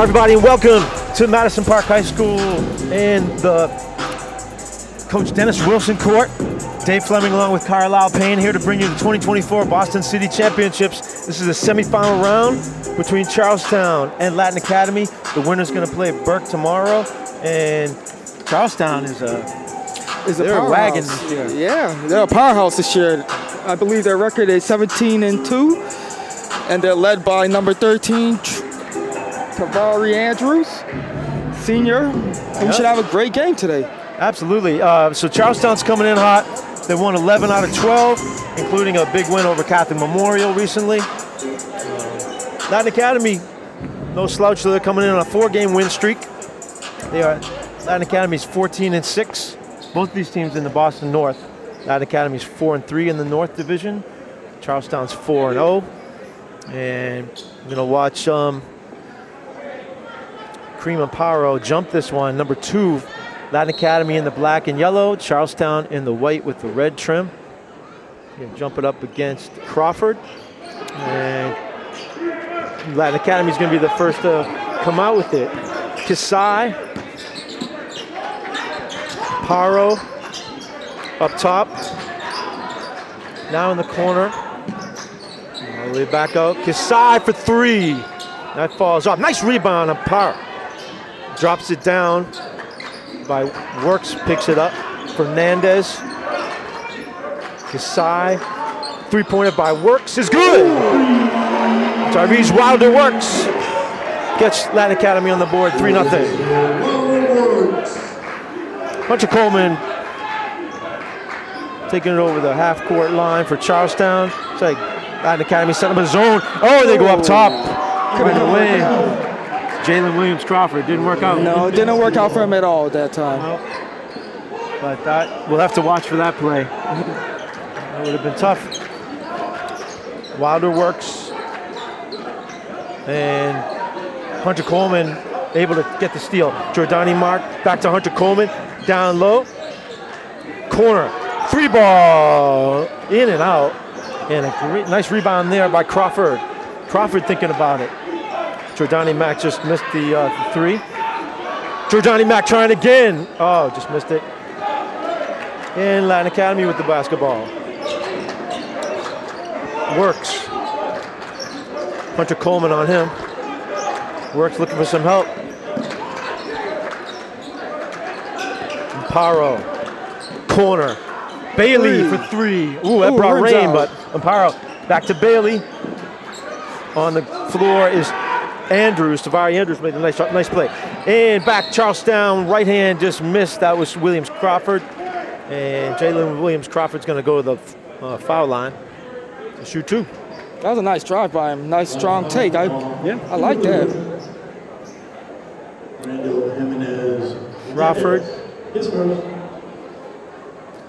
Hi, everybody, and welcome to Madison Park High School and the Coach Dennis Wilson Court. Dave Fleming along with Carlisle Payne here to bring you the 2024 Boston City Championships. This is a semifinal round between Charlestown and Latin Academy. The winner's going to play Burke tomorrow, and Charlestown is a is a powerhouse. wagon this year. Yeah, they're a powerhouse this year. I believe their record is 17 and 2, and they're led by number 13, Tr- Tavari Andrews, senior, who should have a great game today. Absolutely. Uh, so Charlestown's coming in hot. They won 11 out of 12, including a big win over Catholic Memorial recently. Uh, Latin Academy, no slouch. So they're coming in on a four-game win streak. They are Latin Academy's 14 and six. Both these teams in the Boston North. Latin Academy's four and three in the North Division. Charlestown's four and zero. And I'm gonna watch um, Kareem Amparo jump this one. Number two, Latin Academy in the black and yellow, Charlestown in the white with the red trim. Gonna jump it up against Crawford. And Latin Academy is going to be the first to come out with it. Kasai, Paro up top. Now in the corner. All the way back out. Kasai for three. That falls off. Nice rebound on Paro. Drops it down by Works, picks it up. Fernandez. Kasai. Three pointer by Works is good. Tyrese Wilder Works. Gets Latin Academy on the board, 3 0. Hunter Coleman taking it over the half court line for Charlestown. It's like Latin Academy set up a zone. Oh, they go up top. Right away. Jalen Williams Crawford didn't work out. No, it didn't work out for him at all at that time. But that we'll have to watch for that play. That would have been tough. Wilder works. And Hunter Coleman able to get the steal. Jordani Mack back to Hunter Coleman. Down low. Corner. Three ball. In and out. And a great, nice rebound there by Crawford. Crawford thinking about it. Jordani Mack just missed the, uh, three. Jordani Mack trying again. Oh, just missed it. And Latin Academy with the basketball. Works. Hunter Coleman on him. Works looking for some help. Amparo. Corner. Bailey for three. Ooh, that Ooh, brought rain, out. but Amparo back to Bailey. On the floor is Andrews. Tavari Andrews made a nice, nice play. And back Charlestown, right hand just missed. That was Williams Crawford. And Jalen Williams Crawford's going to go to the uh, foul line to shoot two. That was a nice drive by him. Nice strong take. I Yeah. I like that. Randall Jimenez. Crawford. His first.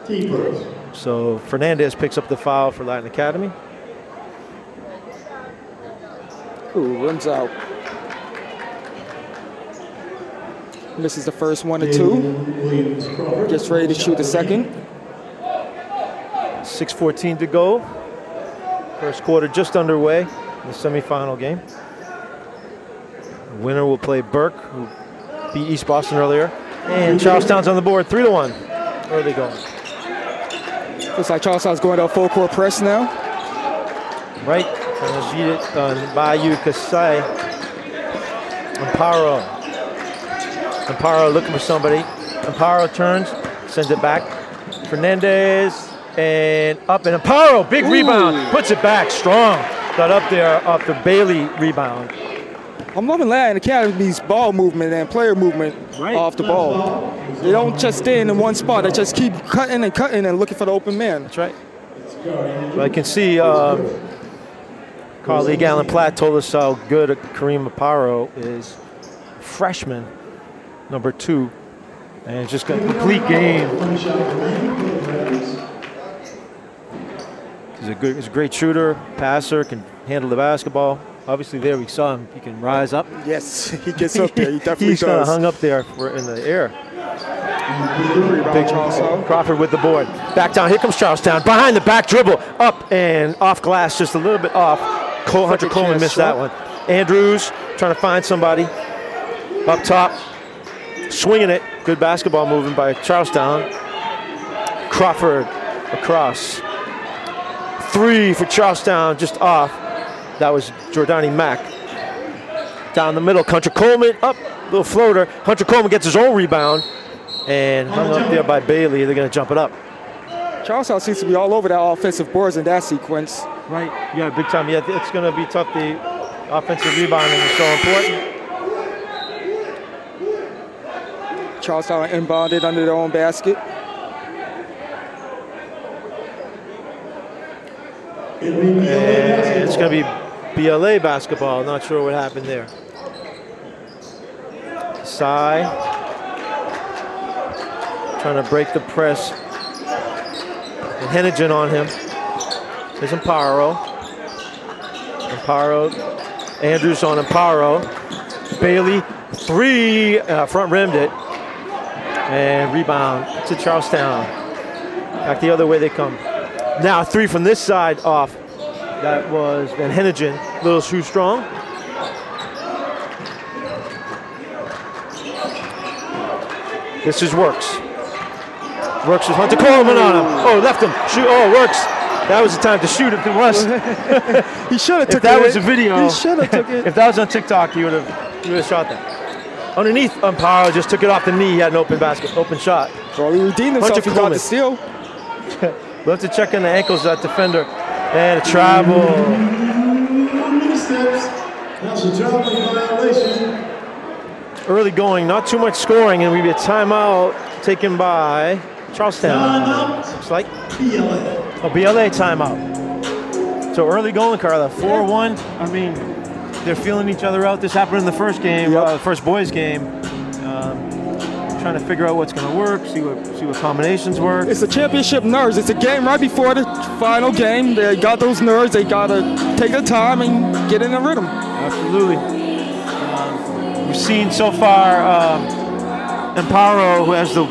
Team first. So Fernandez picks up the foul for Latin Academy. Ooh, rims out. Misses the first one and two. Gets ready to shoot the second. 6.14 to go. First quarter just underway in the semifinal game. Winner will play Burke, who beat East Boston earlier. And Charlestown's on the board, 3 to 1. Where are they going? Looks like Charlestown's going to a full court press now. Right, gonna beat it on Bayou Kasai. Amparo. Amparo looking for somebody. Amparo turns, sends it back. Fernandez and up and Amparo, big rebound, puts it back strong. Got up there off the Bailey rebound. I'm loving Latin Academy's ball movement and player movement Right. off the ball. They don't just stay in one spot. They just keep cutting and cutting and looking for the open man. That's right. So I can see um, colleague Alan Platt told us how good Kareem Amparo is. Freshman, number two, and it's just got a complete game. He's a good, he's a great shooter, passer, can handle the basketball. Obviously, there we saw him. He can rise up. Yes, he gets up there. He definitely He's kind of hung up there for, in the air. Charlestown. Crawford with the board. Back down. Here comes Charlestown. Behind the back dribble. Up and off glass, just a little bit off. Cole, Hunter Coleman missed shot. that one. Andrews trying to find somebody. up top, swinging it. Good basketball movement by Charlestown. Crawford across. Three for Charlestown, just off. That was Jordani Mack. Down the middle, Hunter Coleman up, little floater. Hunter Coleman gets his own rebound and hung up there by Bailey. They're going to jump it up. Charlestown seems to be all over that offensive boards in that sequence. Right. Yeah, big time. Yeah, it's going to be tough. The offensive rebounding is so important. Charlestown inbounded under their own basket. And it's going to be BLA basketball. Not sure what happened there. Sai trying to break the press. And Hennigan on him. There's Amparo. Amparo. Andrews on Amparo. Bailey, three, uh, front rimmed it. And rebound to Charlestown. Back the other way they come. Now three from this side off. That was Van Hennigan. Little shoe strong. This is Works. Works with Hunter Coleman on him. Oh, left him. Shoot. Oh, Works. That was the time to shoot if it was. He should have If took that it. was a video, He should have took it. if that was on TikTok, you would have you would have shot that. Underneath, um, Amparo just took it off the knee. He had an open basket, open shot. Well, he redeemed himself. Hunter He got Coleman. the steal. We'll have to check in the ankles of that defender. And a travel. One minute steps. That's a traveling violation. Early going, not too much scoring, and we be a timeout taken by Charlestown. Timeout. Looks like BLA. a BLA timeout. So early going, Carla. 4 1. I mean, they're feeling each other out. This happened in the first game, Yep. uh, first boys game. Um, trying to figure out what's going to work, see what see what combinations work. It's a championship nerves. It's a game right before the final game. They got those nerves. They gotta take their time and get in the rhythm. Absolutely. Um, we've seen so far Amparo, who has the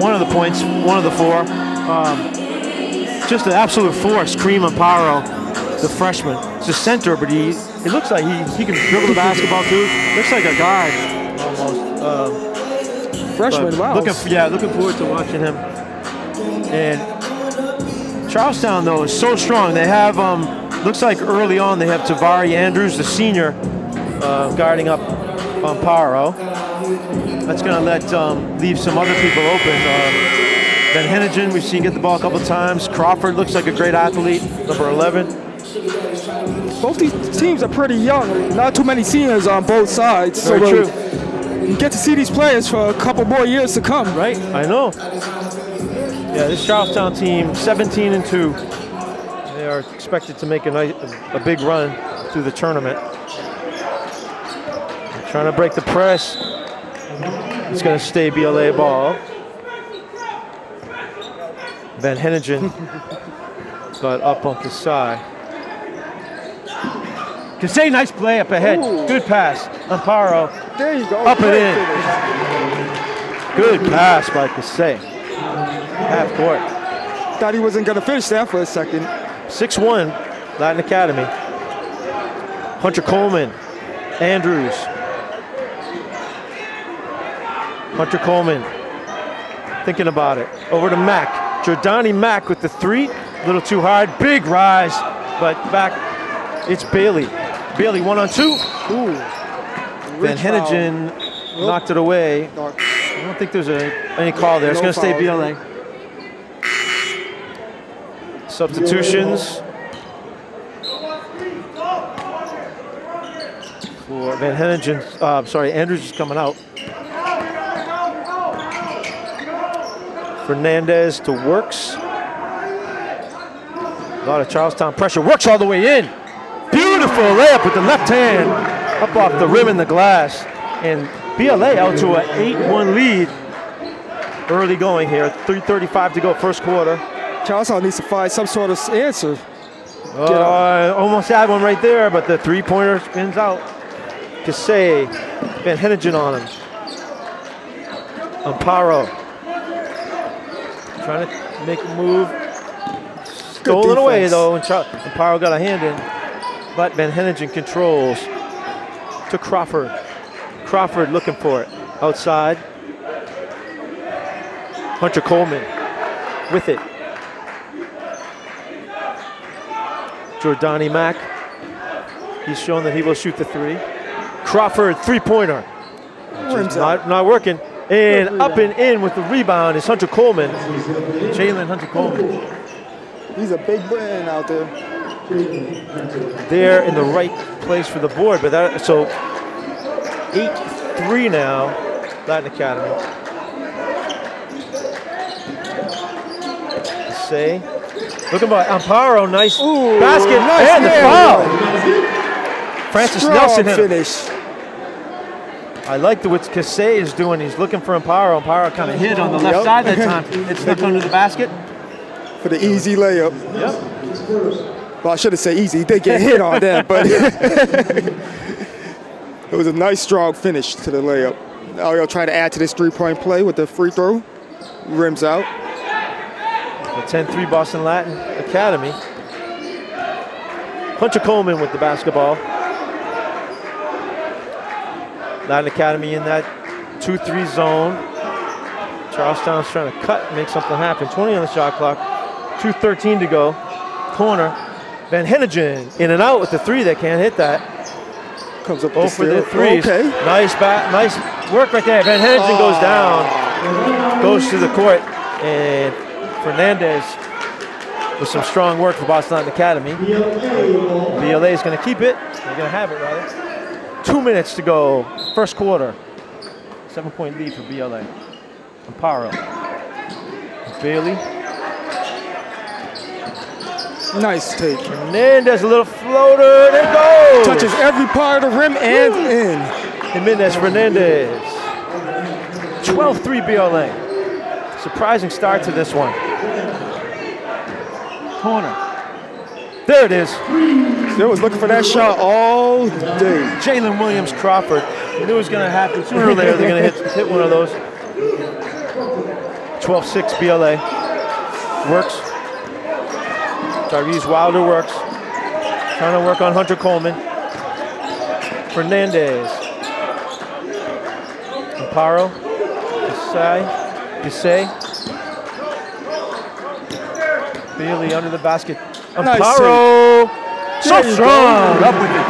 one of the points, one of the four. Um, just an absolute force. Kareem Amparo, the freshman. He's a center, but he he looks like he, he can dribble the basketball too. Looks like a guard almost. Um, Freshman, wow. Looking, yeah, looking forward to watching him. And Charlestown though is so strong. They have um, looks like early on they have Tavari Andrews, the senior, uh, guarding up Amparo. That's going to let um, leave some other people open. Uh, Van Hennigan, we've seen get the ball a couple times. Crawford looks like a great athlete, number 11. Both these teams are pretty young. Not too many seniors on both sides. Very uh, true. You get to see these players for a couple more years to come. Right? I know. Yeah, this Charlestown team, 17 and 2. They are expected to make a, nice, a big run through the tournament. Trying to break the press. It's going to stay BLA ball. Van Hennigan got up on the side. Kasey, nice play up ahead. Ooh. Good pass. Amparo There you go. Up and in. finish. Good pass by Kasey. Half court. Thought he wasn't gonna finish that for a second. 6-1, Latin Academy. Hunter Coleman, Andrews. Hunter Coleman, thinking about it. Over to Mack. Jordani Mack with the three. A little too hard. Big rise, but back. It's Bailey. Bailey one on two. Ooh. Van foul. Knocked it away. Dark. I don't think there's a, any call there. It's going to stay. BLA. Substitutions. For Van Hennigan, uh, sorry, Andrews is coming out. Fernandez to Works. A lot of Charlestown pressure. Works all the way in. Beautiful layup with the left hand up off the rim in the glass. And BLA out to an 8-1 lead. Early going here. 3.35 to go first quarter. Charlestown needs to find some sort of answer. Uh, almost had one right there, but the three-pointer spins out. Kasey, Van Hennigan on him. Amparo. Trying to make a move. Stolen away though, and Char- Amparo got a hand in. But Van Hennigan controls to Crawford. Crawford looking for it outside. Hunter Coleman with it. Jordani Mack. He's shown that he will shoot the three. Crawford three pointer. Not, not working. And up and in with the rebound is Hunter Coleman. Jalen Hunter Coleman. He's a big man out there. There in the right place for the board. But that so 8-3 now, Latin Academy. Say. Looking by Amparo, nice Ooh, basket nice and the foul. Francis Strong Nelson him. finish. I like the what Kasey is doing. He's looking for Amparo. Amparo kind of hit on the left Yep. side that time. It snuck under the basket. for the easy layup. Yep. Well, I should have said easy. He did get hit on that, but it was a nice, strong finish to the layup. Oh, now he'll try to add to this three-point play with the free throw. Rims out. The 10-3 Boston Latin Academy. Hunter Coleman with the basketball. Latin Academy in that 2-3 zone. Charlestown's trying to cut make something happen. 20 on the shot clock. 2.13 to go. Corner. Van Hennigan in and out with the three. They can't hit that. Comes up Oh, for the steal. Okay. Nice back, nice work right there. Van Hennigan goes ah. down, goes to the court, and Fernandez with some strong work for Boston Latin Academy. BLA is going to keep it. They're going to have it rather. Two minutes to go, first quarter. Seven-point lead for BLA. Amparo. Bailey. Nice take. Fernandez, a little floater, and it goes. Touches every part of the rim and in. Jimenez Fernandez. 12-3 BLA. Surprising start to this one. Corner. There it is. They was looking for that shot all day. Jalen Williams Crawford. Knew it was going to happen. Sooner or later, they're going to hit, hit one of those. 12-6 BLA. Works. Tyrese Wilder works. Trying to work on Hunter Coleman. Fernandez. Amparo. Desai. Desai. Bailey under the basket. Nice Amparo. So strong. Up with it.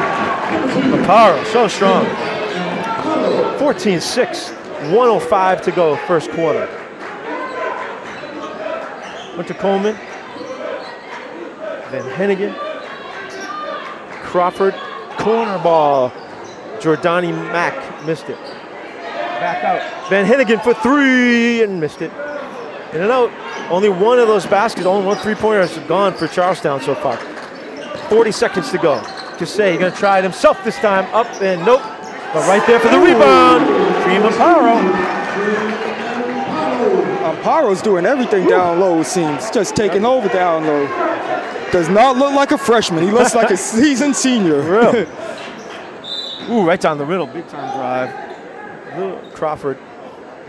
Amparo. So strong. 14-6. 105 to go first quarter. Hunter Coleman. Van Hennigan. Crawford. Corner ball. Jordani Mack missed it. Back out. Van Hennigan for three and missed it. In and out. Only one of those baskets, only one three-pointer has gone for Charlestown so far. 40 seconds to go. Kasey gonna try it himself this time. Up and nope. But right there for the rebound. Kareem Amparo. Amparo's doing everything down low, it seems. Just taking over down low. Does not look like a freshman. He looks like a seasoned senior. Real. Ooh, right down the middle, big time drive. Little Crawford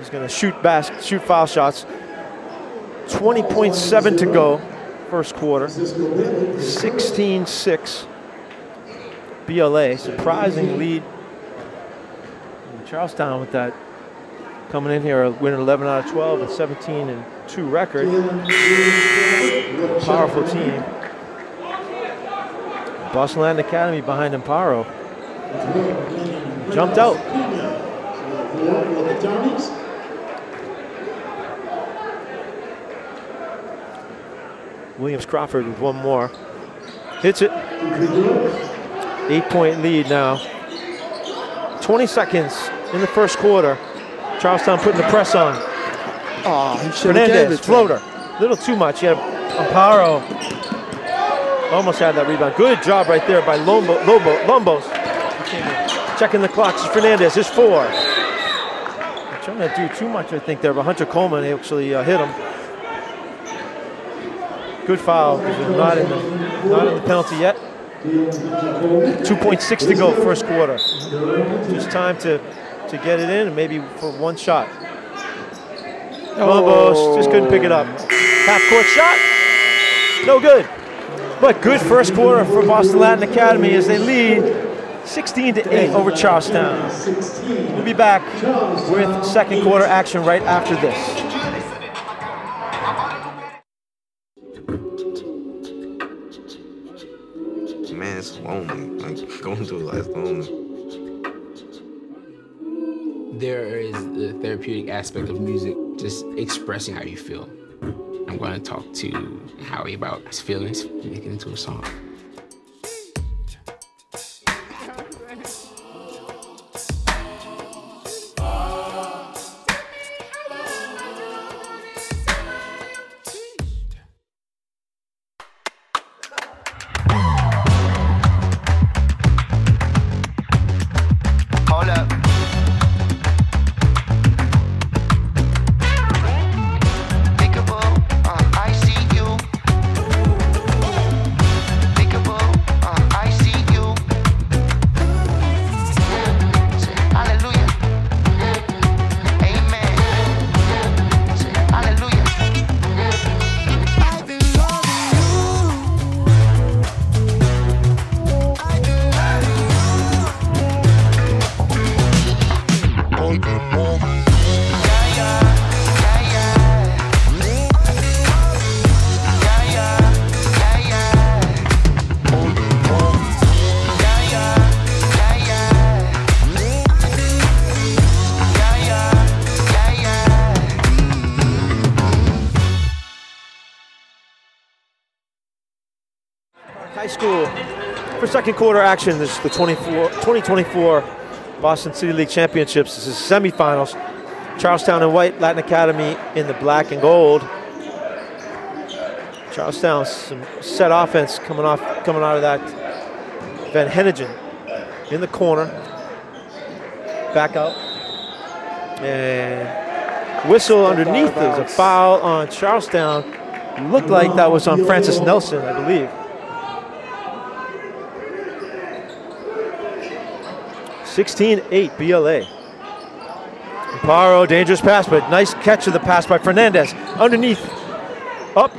is going to shoot bas- shoot foul shots. 20.7 to go, first quarter. 16-6. BLA, surprising lead. And Charlestown with that coming in here, winning 11 out of 12 a 17 and 2 record. Powerful team. Boston Latin Academy behind Amparo. Jumped out. Williams Crawford with one more. Hits it. Eight point lead now. 20 seconds in the first quarter. Charlestown putting the press on. Oh, he should have Fernandez, it to him. floater. Little too much. Yeah, Amparo almost had that rebound. Good job right there by Lombo, Lobo, Lombos. Checking the clock. Is Fernandez. There's four. They're trying to do too much, I think, there, but Hunter Coleman actually uh, hit him. Good foul not in the not in the penalty yet. 2.6 to go, first quarter. Just time to to get it in and maybe for one shot. Lombos just couldn't pick it up. Half court shot, no good. But good first quarter for Boston Latin Academy as they lead 16 to 8 over Charlestown. We'll be back with second quarter action right after this. Man, it's lonely. Like going through life lonely. There is the therapeutic aspect of music, just expressing how you feel. I'm going to talk to Howie about his feelings, make it into a song. Second quarter action. This is the 24, 2024 Boston City League Championships. This is semifinals. Charlestown in white, Latin Academy in the black and gold. Charlestown, some set offense coming off, coming out of that. Van Hennigan in the corner, back out, and whistle underneath. There's a foul on Charlestown. Looked like that was on Francis Nelson, I believe. 16-8 BLA. Paro, dangerous pass, but nice catch of the pass by Fernandez. Underneath, up,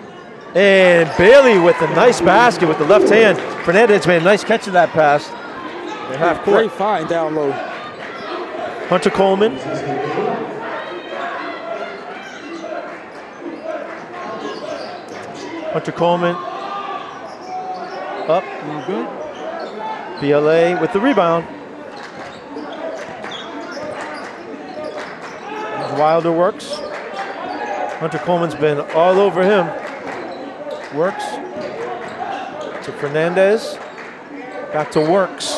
and Bailey with a nice basket with the left hand. Fernandez made a nice catch of that pass. They're half court. Great find down low. Hunter Coleman. Hunter Coleman. Up. Good. BLA with the rebound. Wilder works. Hunter Coleman's been all over him. Works. To Fernandez. Back to Works.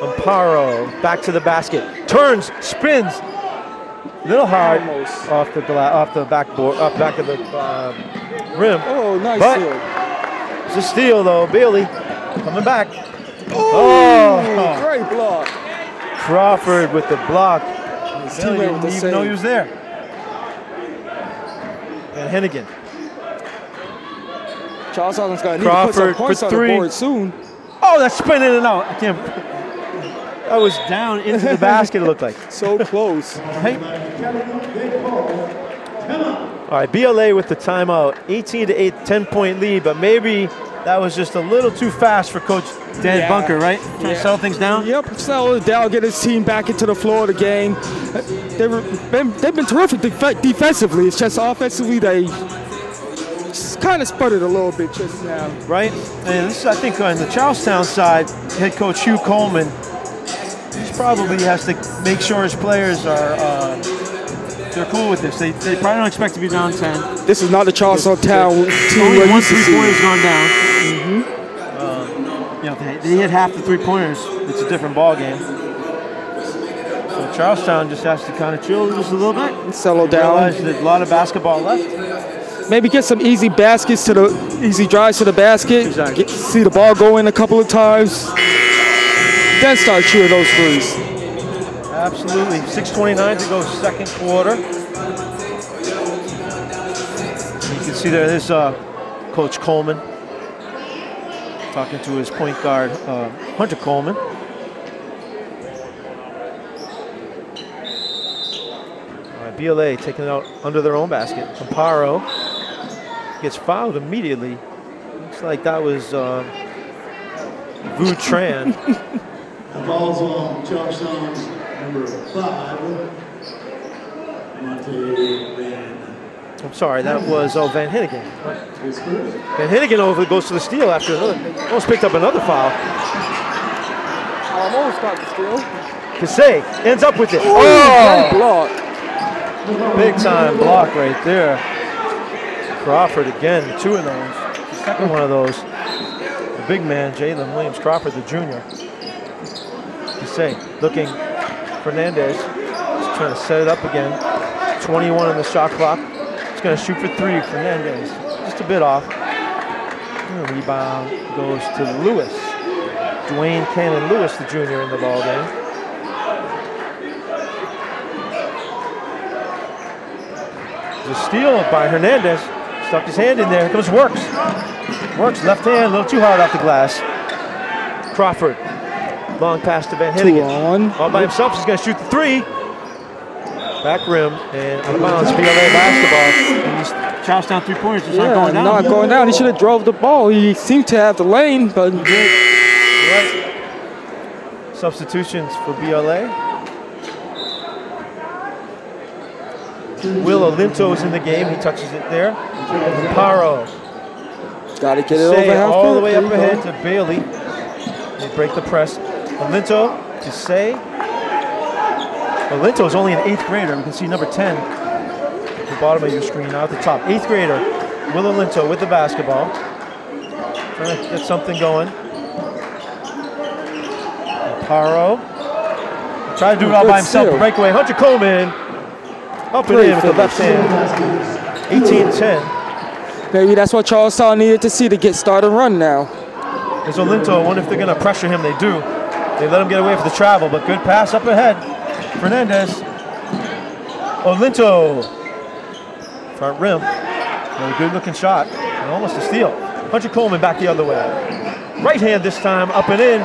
Amparo back to the basket. Turns, spins. A Little hard Almost. off the off the backboard, off back of the um, rim. Oh, nice But- steal. It's a steal though. Bailey coming back. Oh, Oh. great block. Crawford with the block. Teammate didn't with the even know he was there. And Hennigan. Charlestown's going to need to put Crawford some points on three. the board soon. Oh, that's spinning it out. I can't. That was down into the basket. It looked like. So close. Right? All right, BLA with the timeout. 18 to 8, 10 point lead, but maybe that was just a little too fast for Coach Dan Yeah. Bunker, right? Trying to Yeah. settle things down. Yep, settle it down, get his team back into the flow of the game. They've been, they've been terrific def- defensively. It's just offensively they kind of sputtered a little bit just now. right? And this is, I think, on the Charlestown side, head coach Hugh Coleman, he probably has to make sure his players are uh, they're cool with this. They, they probably don't expect to be down 10. This is not the Charlestown Town team Only one to three-pointer's gone down. Um, you know, they, they hit half the three pointers. It's a different ball game. So Charlestown just has to kind of chill just a little bit. Settle Realize down. there's a lot of basketball left. Maybe get some easy baskets to the easy drives to the basket. Exactly. Get, see the ball go in a couple of times. Then start shooting those threes. Absolutely. 6.29 to go, second quarter. You can see there, there's uh, Coach Coleman talking to his point guard, uh, Hunter Coleman. All right, BLA taking it out under their own basket. Amparo gets fouled immediately. Looks like that was uh, Vu Tran. falls on Charlestown's number five, Monte Van I'm sorry, that was oh, Van Hennigan. Van Hennigan over goes to the steal after another. Almost picked up another foul. Almost got the steal. Kasey ends up with it. Great Oh, block. big time block right there. Crawford again, two of those. Second one of those. The big man, Jalen Williams Crawford, the junior. Kasey looking. Fernandez is trying to set it up again. 21 on the shot clock. He's going to shoot for three. Fernandez just a bit off. Rebound goes to Lewis. Dwayne Cannon Lewis, the junior, in the ball game. The steal by Hernandez. Stuck his hand in there. Here comes Works. Works left hand, a little too hard off the glass. Crawford. Long pass to Van Hennigan. All by himself. He's going to shoot the three. Back rim and out of bounds. BLA basketball. These Charlestown three pointers just Yeah, aren't going down. not going down. He should have drove the ball. He seemed to have the lane, but Right. Substitutions for BLA. Will Olinto's in the game. He touches it there. Paro. got to get it Say over half all the way up ahead to Bailey. They break the press. Olinto to say. Olinto is only an eighth grader. We can see number 10 at the bottom of your screen now at the top. Eighth grader, Will Olinto with the basketball. Trying to get something going. Paro. Try to do it all by himself. steal. Breakaway. Hunter Coleman. Up and in with the left hand. 18-10. Maybe that's what Charlestown needed to see to get started run now. Is Olinto. I wonder if they're going to pressure him. They do. They let him get away for the travel, but good pass up ahead. Fernandez. Olinto. Front rim. A good looking shot. And almost a steal. Hunter Coleman back the other way. Right hand this time, up and in.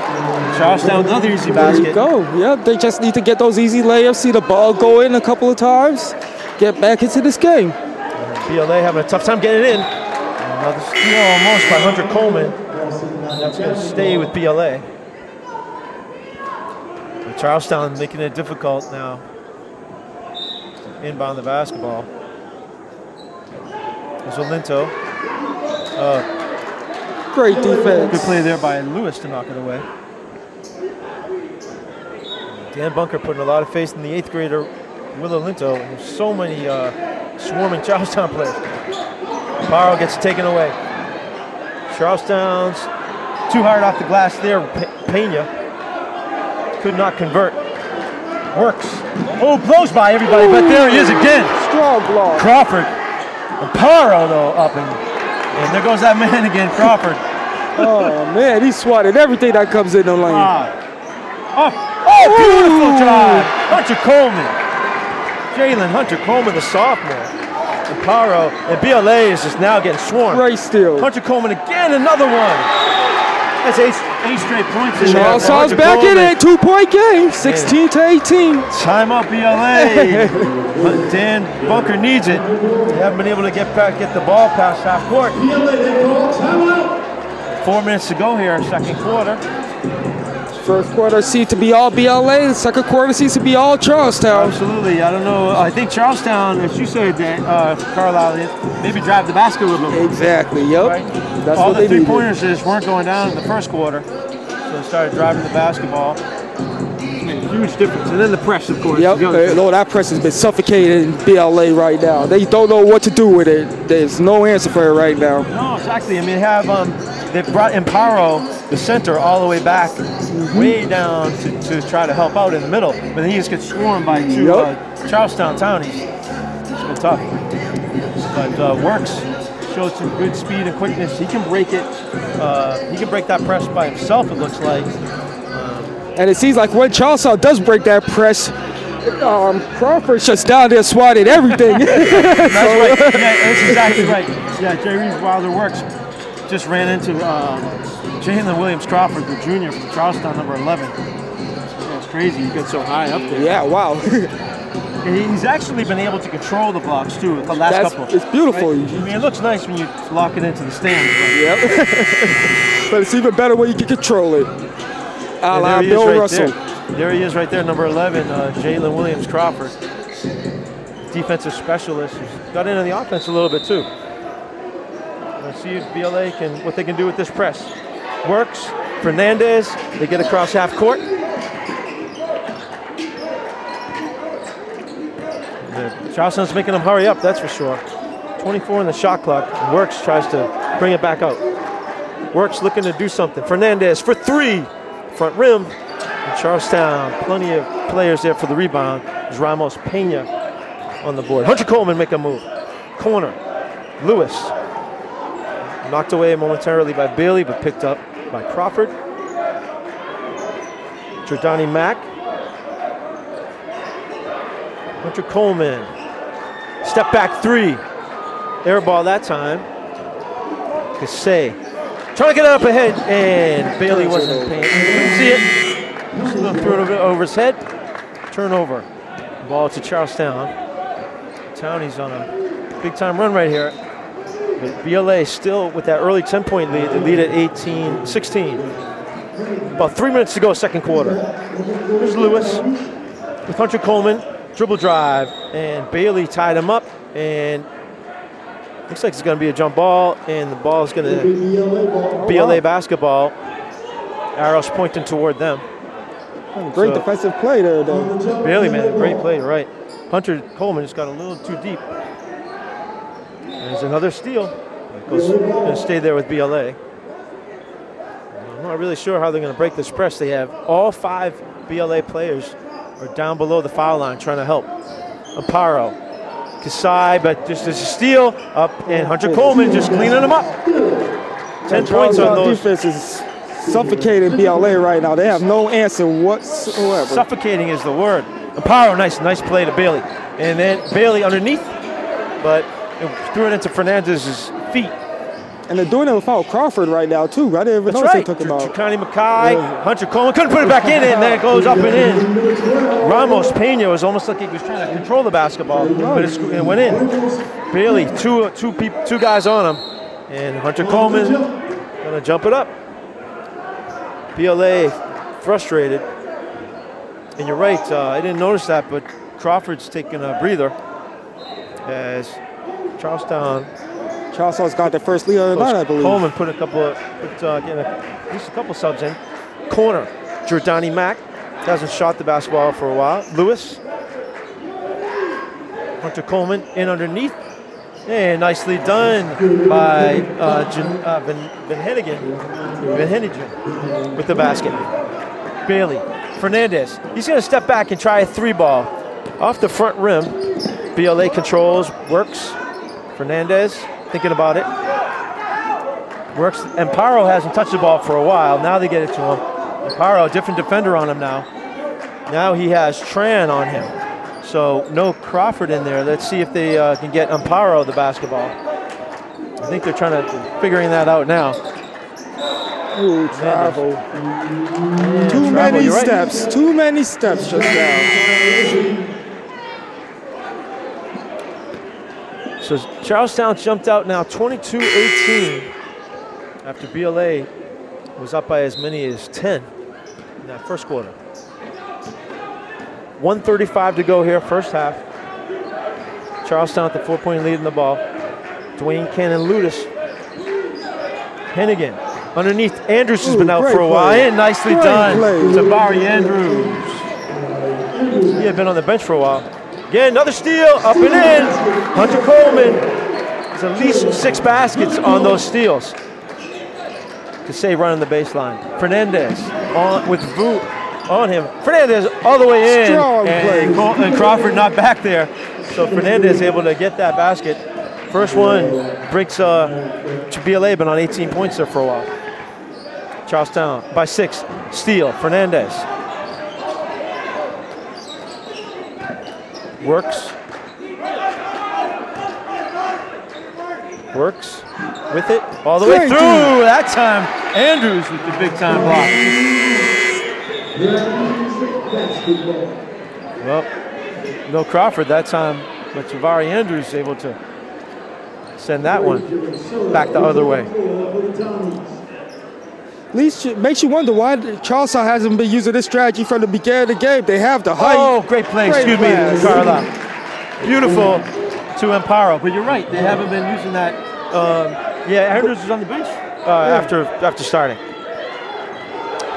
Charlestown, another easy There you basket. go. Yep, they just need to get those easy layups, see the ball go in a couple of times, get back into this game. BLA having a tough time getting it in. Another steal almost by Hunter Coleman. That's going to stay with BLA. Charlestown making it difficult now. Inbound the basketball. There's Olinto. Uh, Great defense. good play there by Lewis to knock it away. Dan Bunker putting a lot of faith in the eighth grader, Will Olinto. There's so many uh, swarming Charlestown players. Paro gets taken away. Charlestown's too hard off the glass there. Pe- Pena could not convert. Works. Oh, blows by everybody, but there he is again. Strong block. Crawford. And Paro, though, up and, and there goes that man again, Crawford. Oh man, he swatted everything that comes in the lane. Ah. Oh, oh, beautiful drive. Hunter Coleman. Jalen Hunter Coleman, the sophomore. And Paro and BLA is just now getting swarmed. Great steal. Hunter Coleman again, another one. That's eight, eight straight points. in for back in it. Two point game. 16 to 18. Time out BLA. but Dan Bunker needs it. They haven't been able to get back, get the ball past half court. BLA, they call timeout. Four minutes to go here, second quarter. First quarter seemed to be all BLA. The second quarter seems to be all Charlestown. Absolutely. I don't know. I think Charlestown, as you said, uh, Carlisle, maybe drive the basket little bit. Exactly. Yep. Right? That's All what the three needed. pointers just weren't going down in the first quarter, so they started driving the basketball. It's made a huge difference. And then the press, of course. Yep. the Uh. Lord, that press has been suffocating BLA right now. They don't know what to do with it. There's no answer for it right now. No, exactly. I mean, they have um, they brought Amparo, the center, all the way back, way down to, to try to help out in the middle, but then he just gets swarmed by two Yep. uh, Charlestown townies. It's been tough, but uh, works. Showed some good speed and quickness. He can break it. Uh, he can break that press by himself. It looks like. And it seems like when Charlestown does break that press, um, Crawford's just down there swatting everything. That's right. Yeah, that's exactly right. Yeah, Jerry Wilder works. Just ran into um, Jalen Williams Crawford, the junior from Charlestown, number 11. Yeah, it's crazy. He got so high up there. yeah, wow. And he's actually been able to control the blocks too. The last That's- couple. it's beautiful. I mean, it looks nice when you lock it into the stands. yep. but it's even better when you can control it. A la there he Bill is right Russell. There. There he is right there, number 11, uh, Jalen Williams Crawford. Defensive specialist who's got into the offense a little bit too. Let's see if BLA can what they can do with this press. Works. Fernandez. They get across half court. Charleston's making them hurry up, that's for sure. 24 in the shot clock. Works tries to bring it back out. Works looking to do something. Fernandez for three. Front rim. And Charlestown, plenty of players there for the rebound. There's Ramos Pena on the board. Hunter Coleman make a move. Corner. Lewis. Knocked away momentarily by Bailey, but picked up by Crawford. Jordani Mack. Hunter Coleman. Step back three. Air ball that time. Kasey. Trying to get it up ahead, and Bailey wasn't paying. See it. Just a little threw it over, his head. Turnover. Ball to Charlestown. Townie's on a big time run right here. But BLA still with that early 10 point lead. They lead at 18 16. About three minutes to go, second quarter. Here's Lewis with Hunter Coleman. Dribble drive, and Bailey tied him up, and looks like it's going to be a jump ball, and the ball is going to BLA basketball. Arrows pointing toward them. Great So- defensive play there, though. Bailey, man, great play, right. Hunter Coleman just got a little too deep. There's another steal. Goes going to stay there with BLA. I'm not really sure how they're going to break this press. They have all five BLA players are down below the foul line trying to help. Amparo, Kasai, but just there's a steal up, and Hunter Coleman just cleaning them up. Ten points on those. defense is suffocating BLA right now. They have no answer whatsoever. Suffocating is the word. Amparo, nice, nice play to Bailey. And then Bailey underneath, but threw it into Fernandez's feet. And they're doing it without Crawford right now, too. I didn't even That's notice right. they took him out. Tricani Mackay, Yeah. Hunter Coleman couldn't put it back in, and then it goes up and in. Ramos Pena was almost like he was trying to control the basketball, but it went in. Bailey, two two peop two guys on him, and Hunter Coleman gonna jump it up. BLA frustrated, and you're right. Uh, I didn't notice that, but Crawford's taking a breather as Charlestown Charlestown's got the first lead of the night, I believe. Coleman put a couple of, put, uh, at least a couple subs in. Corner, Jordani Mack hasn't shot the basketball for a while. Lewis, Hunter Coleman in underneath, and nicely done by uh, Jan, uh, Van, Van Hennigan with the basket. Bailey, Fernandez, he's going to step back and try a three ball off the front rim. BLA controls, works. Fernandez thinking about it. Works. Amparo hasn't touched the ball for a while. Now they get it to him. Amparo, a different defender on him now. Now he has Tran on him. So no Crawford in there. Let's see if they uh, can get Amparo the basketball. I think they're trying to figuring that out now. Ooh, travel. Yeah, Too travel, many you're right. steps. Too many steps just now. So Charlestown jumped out now 22-18 after BLA was up by as many as 10 in that first quarter. 135 to go here, first half. Charlestown with the four-point lead in the ball. Dwayne Cannon Ludus. Hennigan underneath. Andrews has Ooh, been out for a while. play. And nicely Great done. play. Tavari Andrews. He had been on the bench for a while. Again, another steal, up and in. Hunter Coleman has at least six baskets on those steals. To say running the baseline. Fernandez on with Vu on him. Fernandez all the way in. Strong and, play. And Crawford not back there. So Fernandez able to get that basket. First one breaks uh, to BLA, been on 18 points there for a while. Charlestown by six. Steal. Fernandez. Works. Works with it all the way through. D. That time, Andrews with the big time block. Well, no Crawford that time, but Tavari Andrews able to send that one back the other way. At least it makes you wonder why Charlestown hasn't been using this strategy from the beginning of the game. They have the height. Oh, great play. Great Excuse pass. me, Carla. Beautiful to Amparo. But you're right. They haven't been using that. Um, yeah, Hernandez was on the bench uh, after after starting.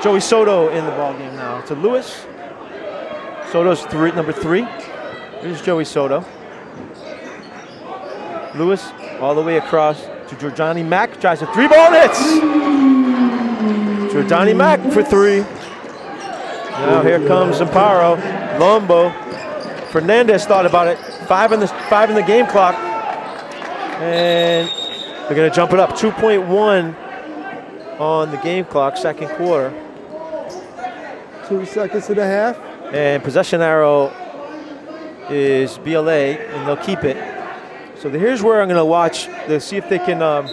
Joey Soto in the ball game now. To Lewis. Soto's three, number three. Here's Joey Soto. Lewis all the way across to Jordani Mack. Tries a three ball hits. Jordani Mack for three. Now here comes Amparo. Lombo. Fernandez thought about it. Five in the five in the game clock. And they're gonna jump it up. 2.1 on the game clock, second quarter. Two seconds and a half. And possession arrow is BLA, and they'll keep it. So the- here's where I'm gonna watch. To see if they can um,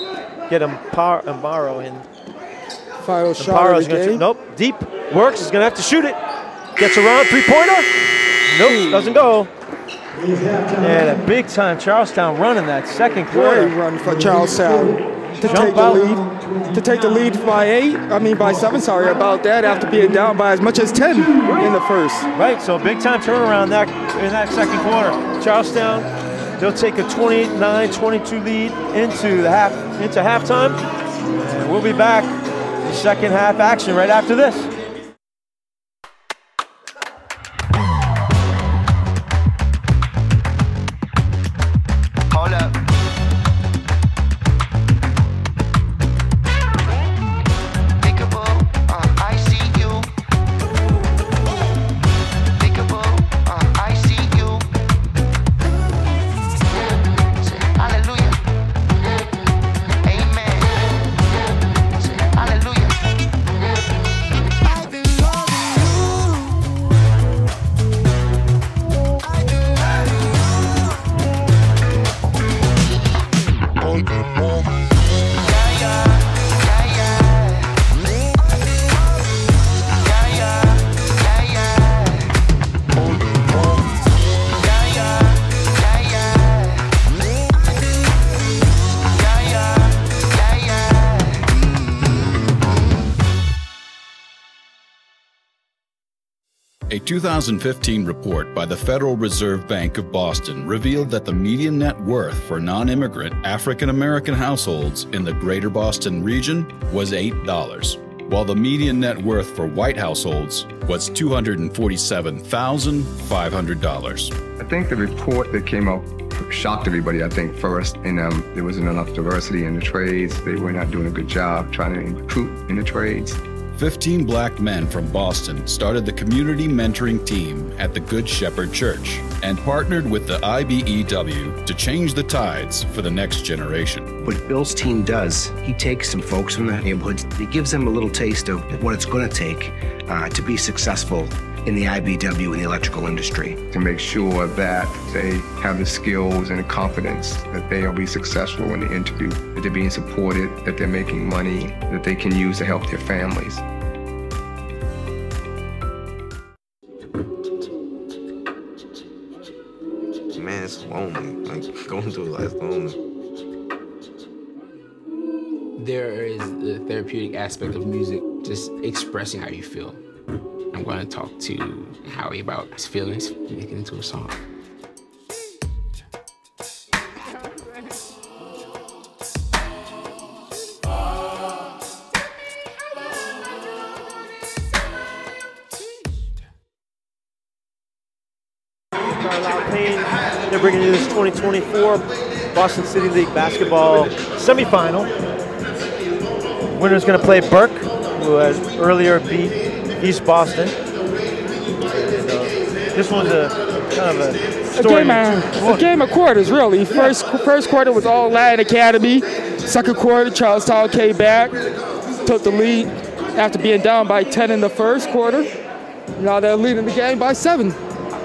get Amparo, Amparo in. Final shot of the gonna game. Nope, deep works. He's gonna have to shoot it. Gets around three pointer. Nope, doesn't go. And a big time Charlestown run in that second Great quarter. run for Charlestown to take the lead. To take the lead by eight. I mean by seven. Sorry about that. After being down by as much as ten in the first. Right, so big time turnaround that in that second quarter. Charlestown, they'll take a 29-22 lead into the half into halftime. And we'll be back in second half action right after this. 2015 report by the Federal Reserve Bank of Boston revealed that the median net worth for non immigrant African American households in the greater Boston region was $8, while the median net worth for white households was $247,500. I think the report that came out shocked everybody, I think, first. And um, there wasn't enough diversity in the trades. They were not doing a good job trying to recruit in the trades. 15 black men from Boston started the community mentoring team at the Good Shepherd Church and partnered with the IBEW to change the tides for the next generation. What Bill's team does, he takes some folks from the neighborhoods, he gives them a little taste of what it's going to take uh, to be successful in the IBEW in the electrical industry. To make sure that they have the skills and the confidence that they'll be successful in the interview, that they're being supported, that they're making money that they can use to help their families. It's lonely. Like going through life lonely. There is the therapeutic aspect of music, just expressing how you feel. I'm going to talk to Howie about his feelings, make it into a song. They're bringing you this 2024 Boston City League basketball semifinal. Winner's going to play Burke, who has earlier beat East Boston. And, uh, this one's a kind of a A story. game, of, a game of quarters, really. First first quarter was all Latin Academy. Second quarter, Charlestown came back, took the lead after being down by 10 in the first quarter. Now they're leading the game by seven.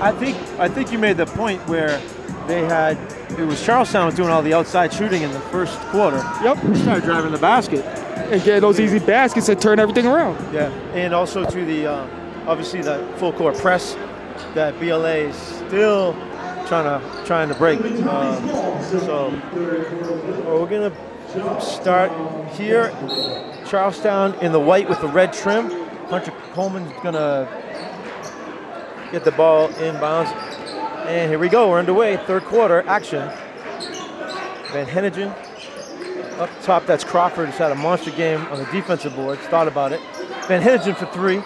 I think I think you made the point where they had it was Charlestown was doing all the outside shooting in the first quarter. Yep. Started driving the basket. And getting those easy baskets and turn everything around. Yeah, and also to the um, obviously the full court press that BLA is still trying to trying to break. Um, so we're gonna Start here. Charlestown in the white with the red trim. Hunter Coleman's gonna get the ball inbounds. And here we go. We're underway. Third quarter action. Van Hennigan up top. That's Crawford. He's had a monster game on the defensive boards. Thought about it. Van Hennigan for three.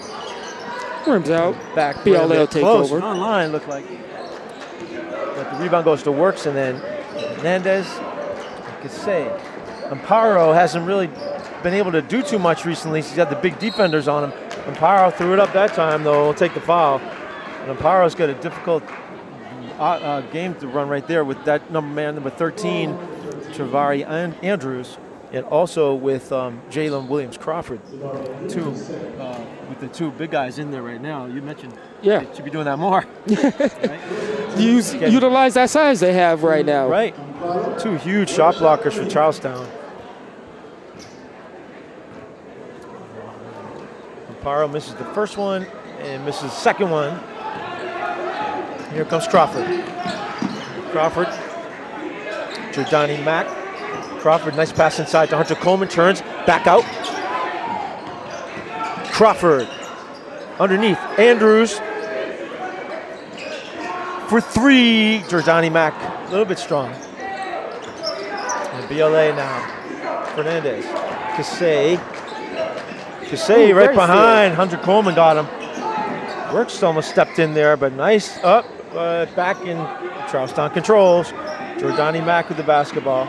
Rims out. Back. BLA rim. will take Close. over. Online looked like. But the rebound goes to Works and then Hernandez. Could say. Amparo hasn't really been able to do too much recently. He's got the big defenders on him. Amparo threw it up that time, though. Will take the foul. And Amparo's got a difficult uh, uh, game to run right there with that number man, number 13, Tavari and Andrews, and also with um, Jalen Williams Crawford, two uh, with the two big guys in there right now. You mentioned Yeah. should be doing that more. Use, utilize that size they have right now. Right. Two huge shot blockers for Charlestown. Amparo misses the first one and misses the second one. Here comes Crawford. Crawford. Jordani Mack. Crawford, nice pass inside to Hunter Coleman. Turns back out. Crawford. Underneath. Andrews. For three. Jordani Mack. A little bit strong. And BLA now. Fernandez. Kasey. Kasey right behind. Hunter Coleman got him. Works almost stepped in there, but nice up. Uh, back in Charlestown controls. Jordani Mack with the basketball.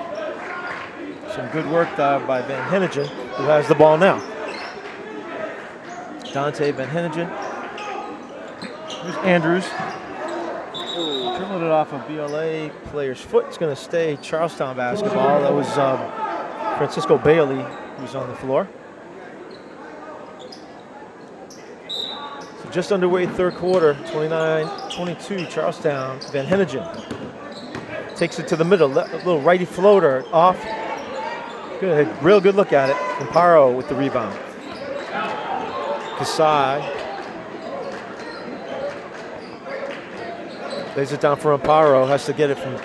Some good work uh, by Van Hennigan, who has the ball now. Dante Van Hennigan. Here's Andrews. Dribbled it off a BLA player's foot. It's going to stay Charlestown basketball. That was um, Francisco Bailey who's on the floor. Just underway third quarter, 29-22 Charlestown. Van Hennigan takes it to the middle, a little righty floater off. Good, real good look at it. Amparo with the rebound. Kasai lays it down for Amparo. Has to get it from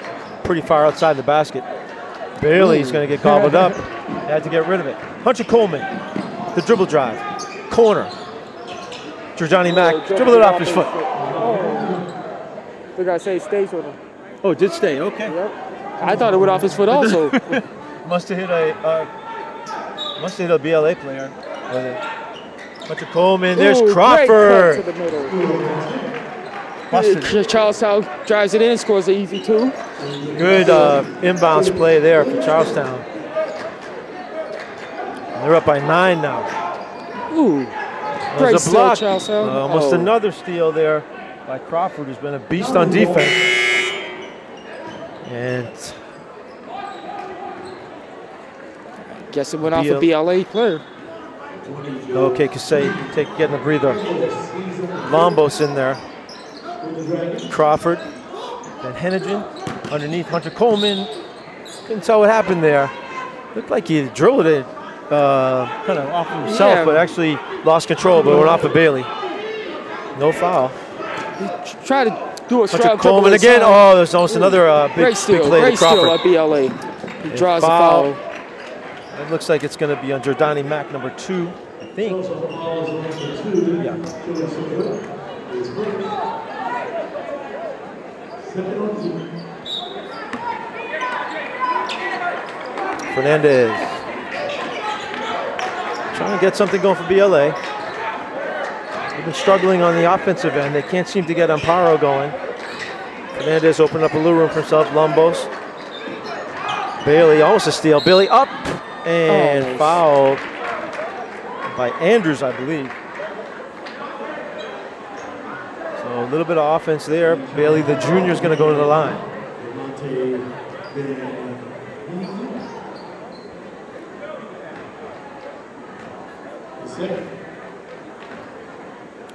pretty far outside the basket. Bailey's going to get gobbled up. Had to get rid of it. Hunter Coleman, the dribble drive, corner. Jordani Mack dribbled it off his foot. They gotta say stays with him. Oh, it did stay. Okay. I thought it went off his foot also. Must have hit a uh, must have hit a BLA player. it. Hunter Coleman. There's Ooh, great Crawford. cut to the middle. Busted. Charlestown drives it in, scores an easy two. Good uh, inbounds play there for Charlestown. They're up by nine now. Ooh, great a steal, block. Uh, almost Oh. another steal there by Crawford, who's been a beast on defense. And Guess it went off a BLA player. okay, Kasey take getting a breather. Lombos in there. Crawford, then Hennigan underneath Hunter Coleman. Couldn't tell what happened there. Looked like he drilled it uh, kind of off himself, Yeah. but actually lost control, but went off of Bailey. No foul. He tried to do a Hunter Coleman again. Oh, there's almost another uh, big, great big play to great steal Crawford. by BLA. He And draws foul. a foul. It looks like it's going to be on Jordani Mack, number two, I think. Yeah. Fernandez. Trying to get something going for BLA. They've been struggling on the offensive end. They can't seem to get Amparo going. Fernandez opened up a little room for himself. Lumbos. Bailey, almost a steal. Bailey up and Oh. fouled by Andrews, I believe. So a little bit of offense there. Bailey, the junior, is going to go to the line.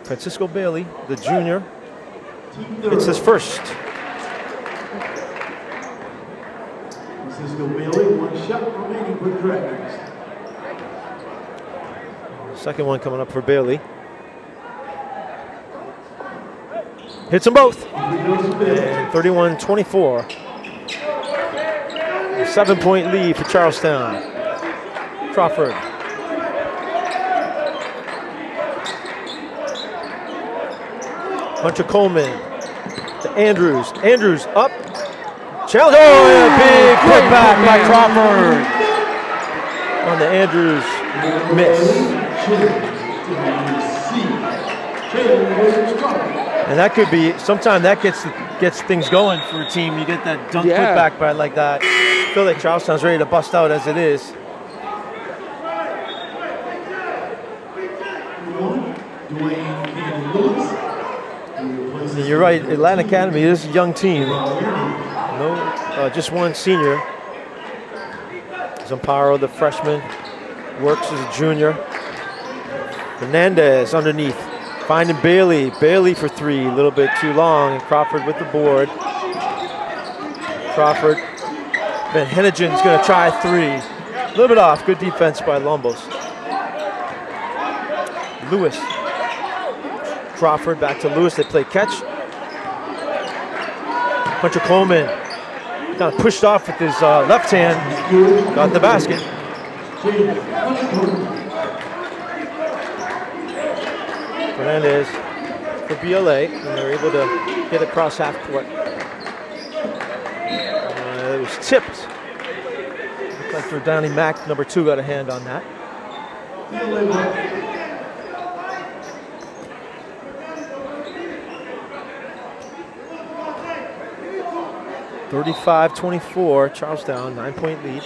Francisco Bailey, the junior, it's his first. Francisco Bailey, one shot remaining for the Dragons. Second one coming up for Bailey. Hits them both. And 31 24. Seven point lead for Charlestown. Crawford. Hunter Coleman to Andrews. Andrews up. Challenge. Oh, and a big putback by Crawford on the Andrews miss. And that could be sometime that gets gets things going for a team. You get that dunk Yeah. putback by like that. I feel like Charlestown's ready to bust out as it is. Dwayne Ken Lewis. And you're right, Atlanta Academy is a young team. No, uh, just one senior. Zamparo, the freshman, works as a junior. Hernandez underneath, finding Bailey. Bailey for three, a little bit too long, Crawford with the board. Crawford. Van Hennigan's going to try three. A little bit off. Good defense by Lombos. Lewis. Crawford back to Lewis. They play catch. Hunter Coleman of pushed off with his uh, left hand. Got the basket. Fernandez for BLA, and they're able to get across half court. Uh, it was tipped. Looked like Jordani Mack, number two, got a hand on that. 35-24, Charlestown, nine-point lead.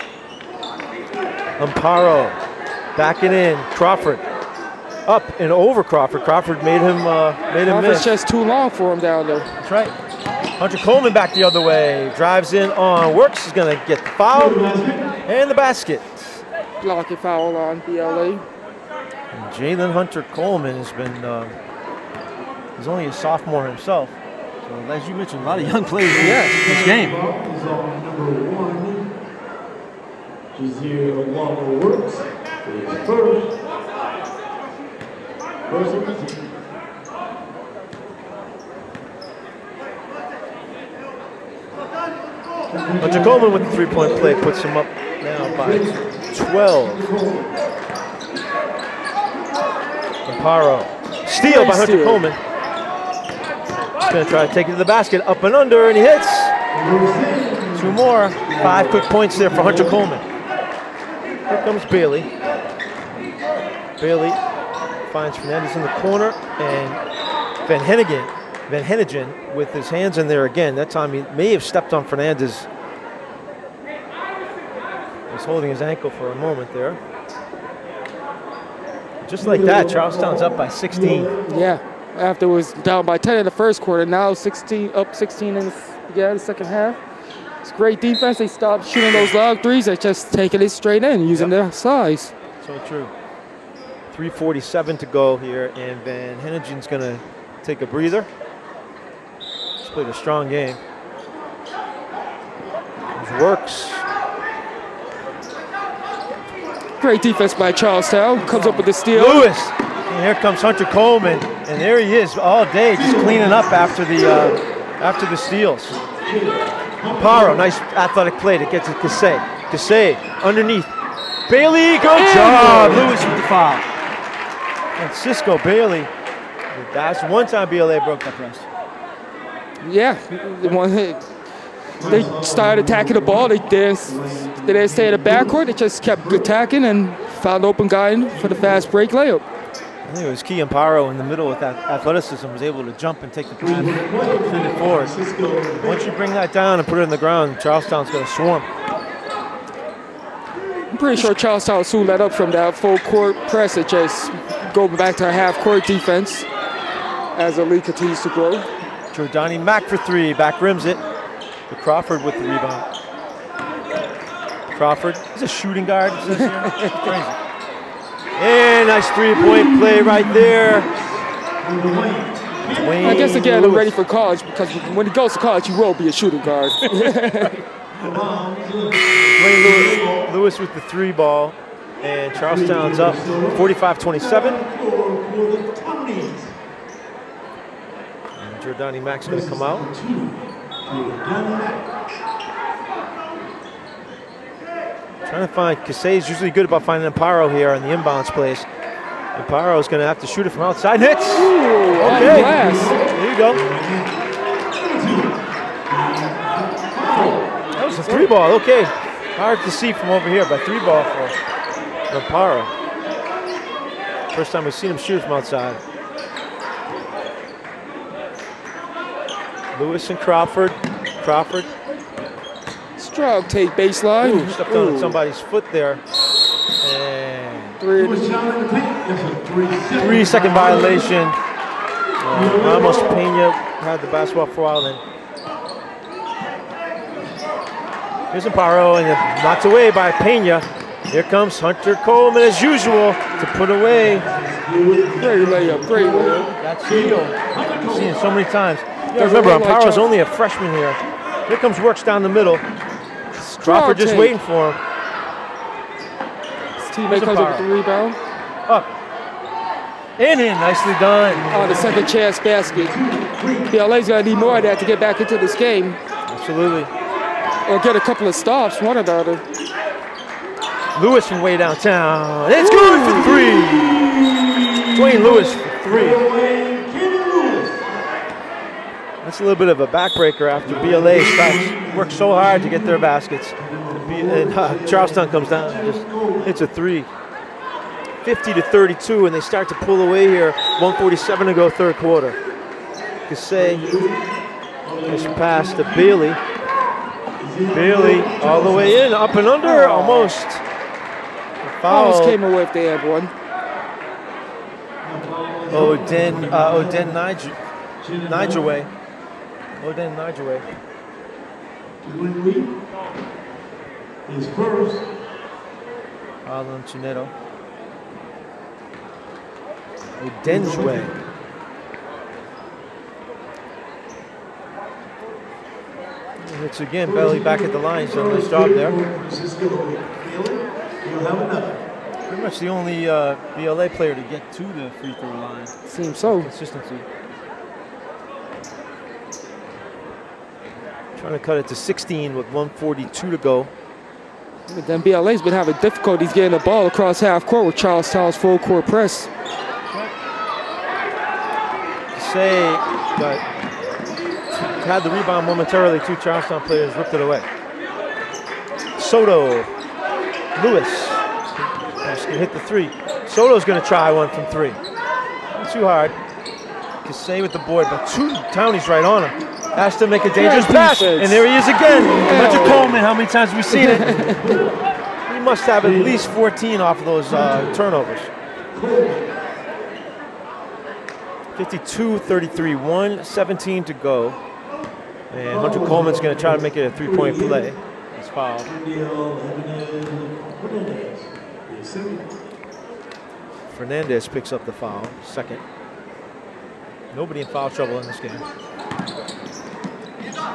Amparo backing in, Crawford up and over Crawford. Crawford made him uh, made him Offense miss. just too long for him down there. That's right. Hunter Coleman back the other way, drives in on Works. Is going to get the foul and the basket. Blocking foul on BLA. Jalen Hunter Coleman has been, uh, he's only a sophomore himself. So as you mentioned, a lot of young players in this game. Is on number one. Jazir Walker Works. is first. First of the. Hunter Coleman with the three-point play puts him up now by 12. Amparo. Steal by Hunter steal. Coleman. Going to try to take it to the basket, up and under, and he hits. Two more. Five quick points there for Hunter Coleman. Here comes Bailey. Bailey finds Fernandez in the corner, and Van Hennigan, Van Hennigan with his hands in there again. That time he may have stepped on Fernandez. He's holding his ankle for a moment there. Just like that, Charlestown's up by 16. Yeah. After it was down by 10 in the first quarter, now 16 up 16 in the, yeah, the second half. It's great defense. They stopped shooting those long threes. They're just taking it straight in, using their size. So true. 347 to go here, and Van Hennigan's going to take a breather. He's played a strong game. Here's Works. Great defense by Charlestown. Comes up with the steal. Lewis. And here comes Hunter Coleman, and there he is all day, just cleaning up after the uh, after the steals. Paro, nice athletic play to get to Kasey. Kasey underneath. Bailey, good job. Lewis with the foul. And Cisco Bailey. That's one time BLA broke that press. Yeah, they started attacking the ball. They didn't, they didn't stay in the backcourt. They just kept attacking and found open guy for the fast break layup. I think it was Key Amparo in the middle with that athleticism was able to jump and take the pass, send it forward. Once you bring that down and put it in the ground, Charlestown's going to swarm. I'm pretty sure Charlestown soon let up from that full court press and just go back to a half court defense as the league continues to grow. Jordani Mack for three, back rims it. To Crawford with the rebound. Crawford, he's a shooting guard. Crazy. And nice three-point play right there. Dwayne I guess again, I'm Lewis. ready for college because when he goes to college, he will be a shooting guard. Dwayne Lewis, Lewis with the three ball. And Charlestown's up 45-27. For the Townies. And Jordani Mack's going to come out. Trying to find Kasey's usually good about finding Amparo here in the inbounds place. Amparo is going to have to shoot it from outside. Hits. Ooh, oh, Okay. glass. There you go. That was a three ball. Okay. Hard to see from over here, but three ball for for Amparo. First time we've seen him shoot from outside. Lewis and Crawford. Crawford. Stroud take baseline. Ooh, stepped on Ooh. somebody's foot there. And Three. Was shot in the paint. That's a three. three second violation. Uh, Ramos Pena had the basketball for a while then. Here's Amparo and knocked away by Pena. Here comes Hunter Coleman as usual to put away Great layup. Great layup. that steal. I've seen it so many times. Yeah, remember, right, like Amparo's only a freshman here. Here comes Works down the middle. Crawford just waiting for him. His teammate comes up with the rebound. Up. In in, nicely done. On the second chance basket. BLA's gonna need more of that to get back into this game. Absolutely. Or get a couple of stops, one or the other. Lewis from way downtown. It's good for three. Dwayne Lewis for three. That's a little bit of a backbreaker after BLA stops, works so hard to get their baskets. And uh, Charlestown comes down and just hits a three. 50 to 32, and they start to pull away here. 147 to go, third quarter. Kasey is pass to Bailey. Bailey all the way in, up and under, almost. Almost came away if they had one. Oden, uh, Oden Niger, Nigerway. Oden Nigerway. Dwayne Lee is first. Alan Chinero. Odenjwe. Hits again, Belly back at the line. He's done a nice job there. Francisco Bailey, you'll have another. Pretty much the only uh, BLA player to get to the free throw line. Seems so. Consistency. Trying to cut it to 16 with 142 to go. But then BLA's been having difficulties getting the ball across half court with Charles Charlestown's full court press. say, but had the rebound momentarily. Two Charlestown players ripped it away. Soto, Lewis, gonna hit the three. Soto's going to try one from three. Not too hard. Kasey with the board, but two Townies right on him. Has to make a dangerous Great pass, and there he is again. Hunter Hell. Coleman. How many times have we seen it? he must have at least 14 off of those uh, turnovers. 52 33 1 17 to go and hunter coleman's going to try to make it a three-point play he's fouled fernandez picks up the foul second nobody in foul trouble in this game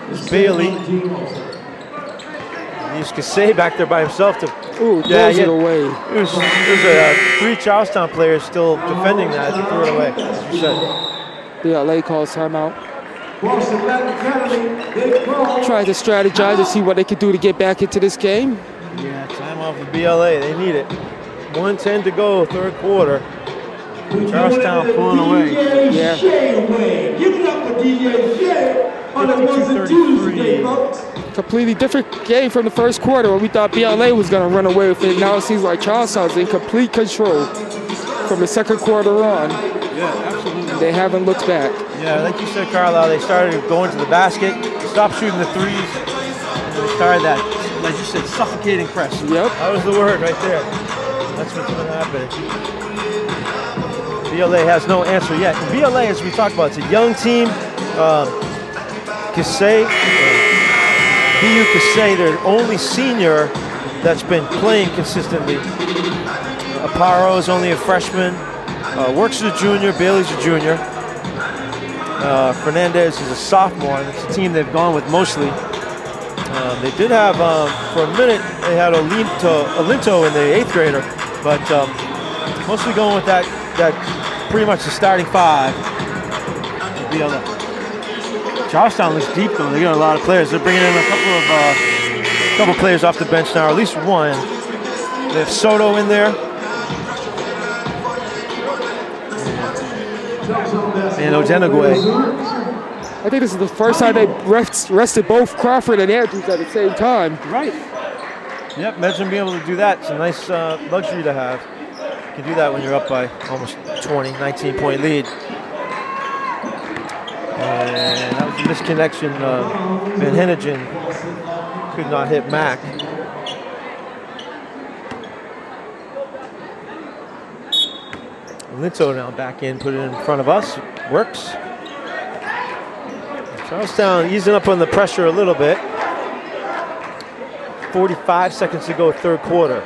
There's bailey leaves Kasey back there by himself to Ooh, Yeah, it away. it was, it was uh, three charlestown players still defending that and threw it away you said BLA calls timeout. Boston Latin Academy, they call. Tried to strategize to see what they could do to get back into this game. Yeah, time off of BLA. They need it. 110 to go, third quarter. Charlestown pulling away. Yeah. Shea. Give it up for DJ Shea on the ones and twos today, folks. Completely different game from the first quarter where we thought BLA was going to run away with it. Now it seems like Charlestown's in complete control from the second quarter on. Yeah, absolutely. They haven't looked back. Yeah, like you said, Carlisle, they started going to the basket, stopped shooting the threes, and they started that, like you said, suffocating press. Yep. That was the word right there. That's what's going to happening. BLA has no answer yet. BLA, as we talked about, it's a young team. Um, Kasey, uh, BU Kasey, their only senior that's been playing consistently. Amparo is only a freshman. Uh, Works is a junior. Bailey's a junior. Uh, Fernandez is a sophomore, it's a team they've gone with mostly. Um, they did have, um, for a minute, they had Olinto, Olinto in the eighth grader, but um, mostly going with that, that pretty much the starting five. of BLA. Charlestown looks deep though. They got a lot of players. They're bringing in a couple of uh, couple players off the bench now, or at least one. They have Soto in there. And Odenigwe. I think this is the first time they rest, rested both Crawford and Andrews at the same time. Right. Yep, imagine being able to do that. It's a nice uh, luxury to have. Can do that when you're up by almost 20, 19 point lead. And that was a misconnection. Uh, Van Hennigan could not hit Mack. Linto now back in, put it in front of us. Works. Charlestown easing up on the pressure a little bit. 45 seconds to go, third quarter.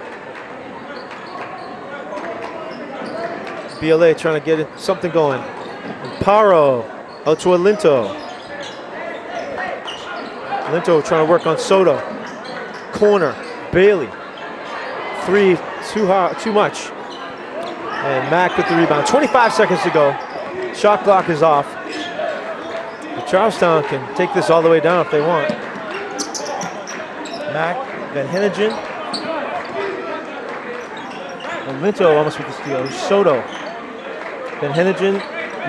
BLA trying to get something going. Paro out to Alinto. Alinto trying to work on Soto. Corner, Bailey. Three, too hard, too much. And Mack with the rebound. 25 seconds to go. Shot clock is off. But Charlestown can take this all the way down if they want. Mack, Van Hennigan. Linto almost with the steal. Soto. Van Hennigan,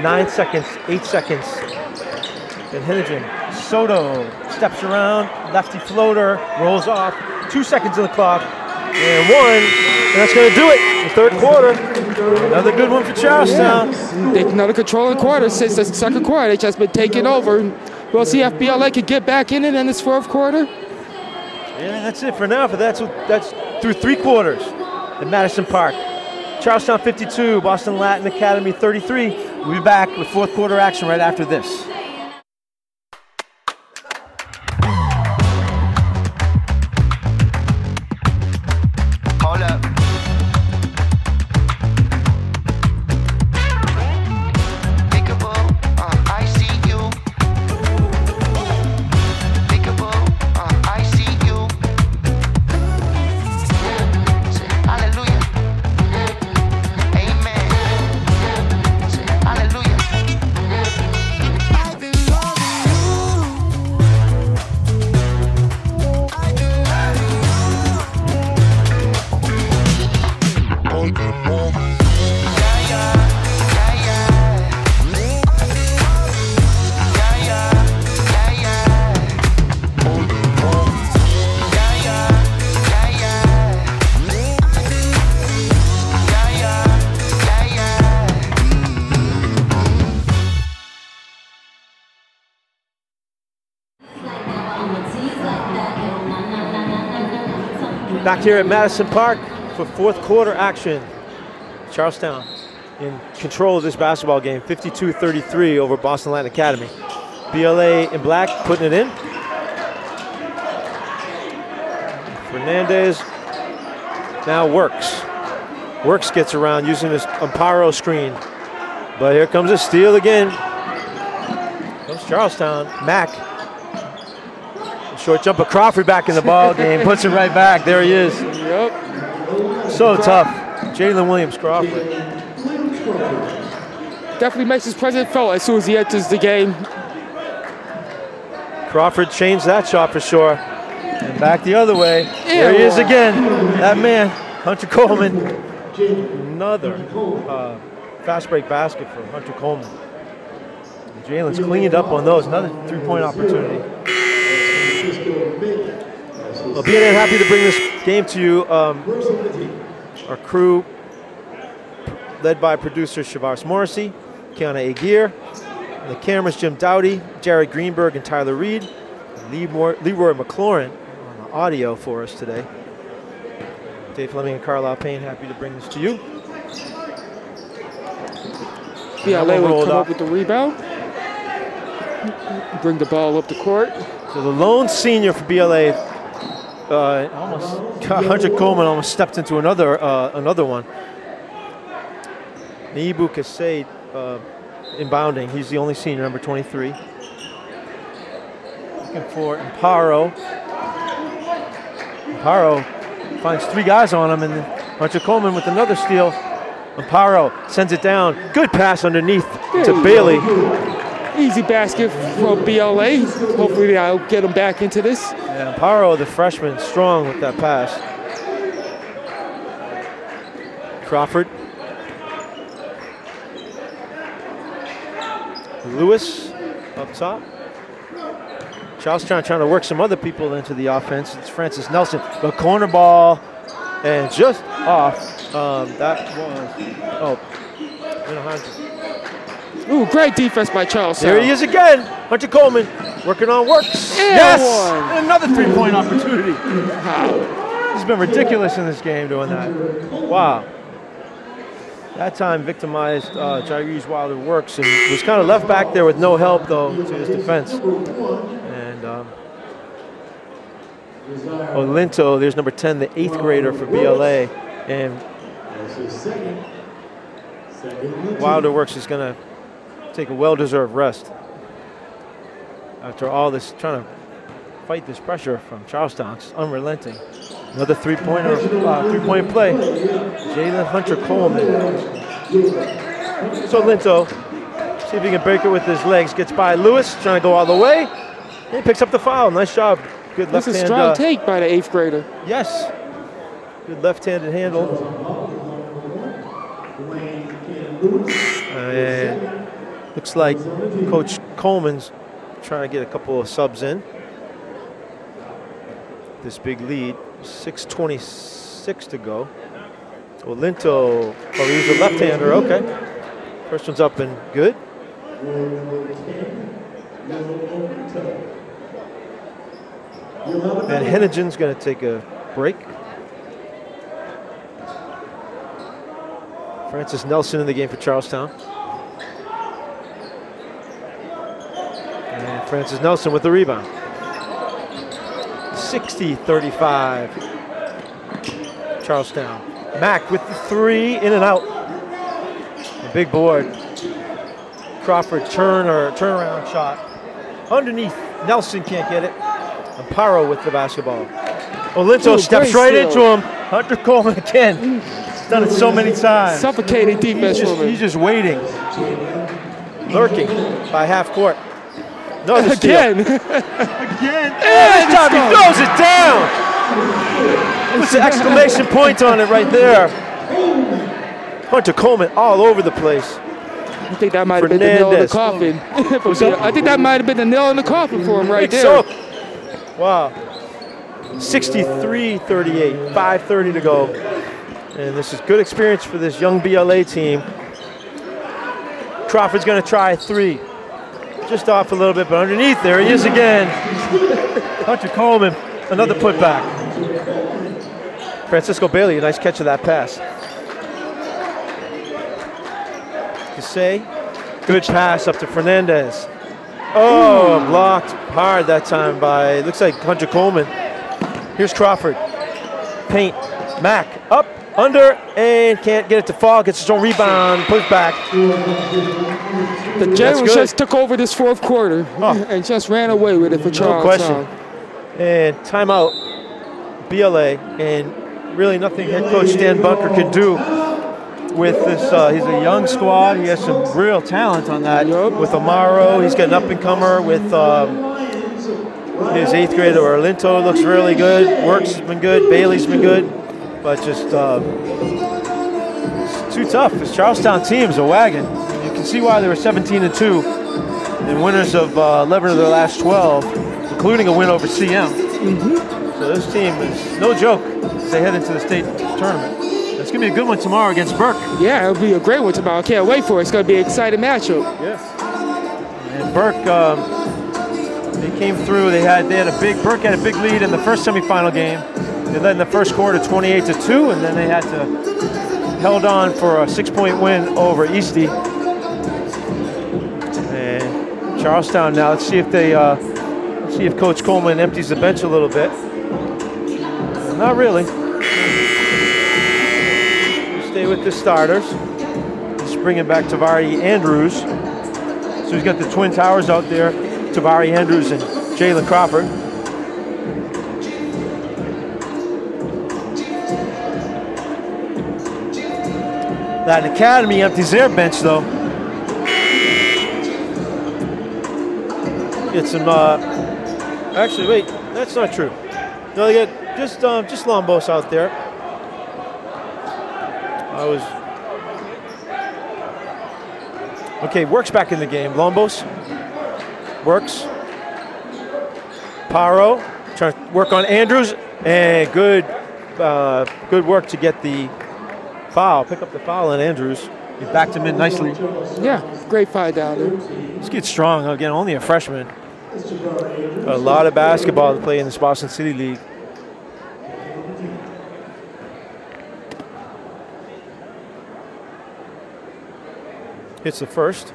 nine seconds, eight seconds. Van Hennigan, Soto steps around, lefty floater, rolls off. Two seconds on the clock, and one, and that's going to do it. The third quarter, another good one for Charlestown. They another controlling quarter since the second quarter. They just been taking over. We'll see if BLA can get back in it in this fourth quarter. Yeah, that's it for now. But that's that's through three quarters at Madison Park. Charlestown 52, Boston Latin Academy 33. We'll be back with fourth quarter action right after this. Back here at Madison Park for fourth quarter action. Charlestown in control of this basketball game, 52-33 over Boston Latin Academy. BLA in black putting it in. Fernandez now works. Works gets around using this Amparo screen. But here comes a steal again. Comes Charlestown. Mack Short jump jumper Crawford back in the ball game, puts it right back. There he is. Yep. So tough. Jalen Williams Crawford. Definitely makes his presence felt as soon as he enters the game. Crawford changed that shot for sure. And back the other way. There he is again. That man, Hunter Coleman. Another uh, fast break basket for Hunter Coleman. Jalen's cleaned up on those. Another three-point opportunity. Well, being happy to bring this game to you. Um, our crew, led by producer Shavars Morrissey, Kiana Aguirre, the cameras Jim Dowdy, Jared Greenberg, and Tyler Reed, and Leroy, Leroy McLaurin on the audio for us today. Dave Fleming and Carlisle Payne, happy to bring this to you. BLA will come up. up with the rebound. Bring the ball up the court. So the lone senior for BLA, uh, almost Hunter Coleman almost stepped into another uh, another one. Nibu Kasei uh, inbounding. He's the only senior, number 23. Looking for Amparo. Amparo finds three guys on him, and then Hunter Coleman with another steal. Amparo sends it down. Good pass underneath to Bailey. Easy basket from BLA. Hopefully I'll get him back into this. Yeah, Amparo, the freshman, strong with that pass. Crawford. Lewis up top. Charlestown trying to work some other people into the offense. It's Francis Nelson. The corner ball and just off. Um, that was, oh. Ooh, great defense by Charles. There he is again. Hunter Coleman working on works. And yes! one. Another three point opportunity. He's been ridiculous in this game doing that. Wow. That time victimized uh, Jairus Wilder Works and was kind of left back there with no help, though, to his defense. And um, Olinto, there's number 10, the eighth grader for BLA. And That's his second. Second. Wilder Works is going to take a well-deserved rest after all this trying to fight this pressure from Charlestown. It's unrelenting. Another three-pointer, uh, three-point play. Jalen Hunter Coleman. So Linto, see if he can break it with his legs. Gets by Lewis, trying to go all the way. He picks up the foul. Nice job. Good That's left a hand. strong uh, take by the eighth grader. Yes. Good left-handed handle. And looks like Coach Coleman's trying to get a couple of subs in. This big lead, 6:26 to go. Olinto, oh, he's a left-hander. Okay. First one's up and good. And Hennigan's going to take a break. Francis Nelson in the game for Charlestown. Francis Nelson with the rebound. 60 35. Charlestown. Mack with the three, in and out. The big board. Crawford turn or turnaround shot. Underneath. Nelson can't get it. Amparo with the basketball. Olinto Ooh, steps right steal. into him. Hunter Coleman again. He's done it so many times. Suffocating defense He's just, he's just waiting, lurking by half court. Another steal. Again. Again. And this time he throws it down. Puts an exclamation point on it right there. Hunter Coleman all over the place. I think that might have been the nail in the coffin. For. I think that might have been the nail in the coffin for him right there. so. Wow. 63-38, 5.30 to go. And this is good experience for this young BLA team. Crawford's going to try three. Just off a little bit, but underneath there he is again. Hunter Coleman, another putback. Francisco Bailey, a nice catch of that pass. Kasey, good pass up to Fernandez. Oh, blocked hard that time by, looks like Hunter Coleman. Here's Crawford. Paint. Mack up, under, and can't get it to fall. Gets his own rebound, puts back. The That's Generals just took over this fourth quarter and just ran away with it for No Charlestown. question. And timeout, BLA, and really nothing head coach Stan Bunker can do with this. Uh, he's a young squad. He has some real talent on that. With Amaro, he's got an up and comer with um, his eighth grader Orlinto looks really good. Works has been good. Bailey's been good, but just uh, it's too tough. This Charlestown team's a wagon. You can see why they were 17 and two and winners of uh, 11 of their last 12, including a win over CM. So this team is no joke as they head into the state tournament. It's going to be a good one tomorrow against Burke. Yeah, it'll be a great one tomorrow. I can't wait for it. It's going to be an exciting matchup. Yeah. And Burke, um, they came through. They had they had a big Burke had a big lead in the first semifinal game. They led in the first quarter 28 to two, and then they had to held on for a six-point win over Eastie. And Charlestown now. Let's see if they uh, see if Coach Coleman empties the bench a little bit. Not really. Stay with the starters. He's bringing back Tavari Andrews. So he's got the Twin Towers out there, Tavari Andrews and Jalen Crawford. That Academy empties their bench though. Get some, uh, actually wait, that's not true. No, they got just, um, just Lombos out there. I was. Okay, works back in the game. Lombos works. Paro trying to work on Andrews, and good, uh, good work to get the foul. Pick up the foul on Andrews. He backed him in nicely. Yeah, great fight down there. This kid's strong. Again, only a freshman. A lot of basketball to play in this Boston City League. Hits the first.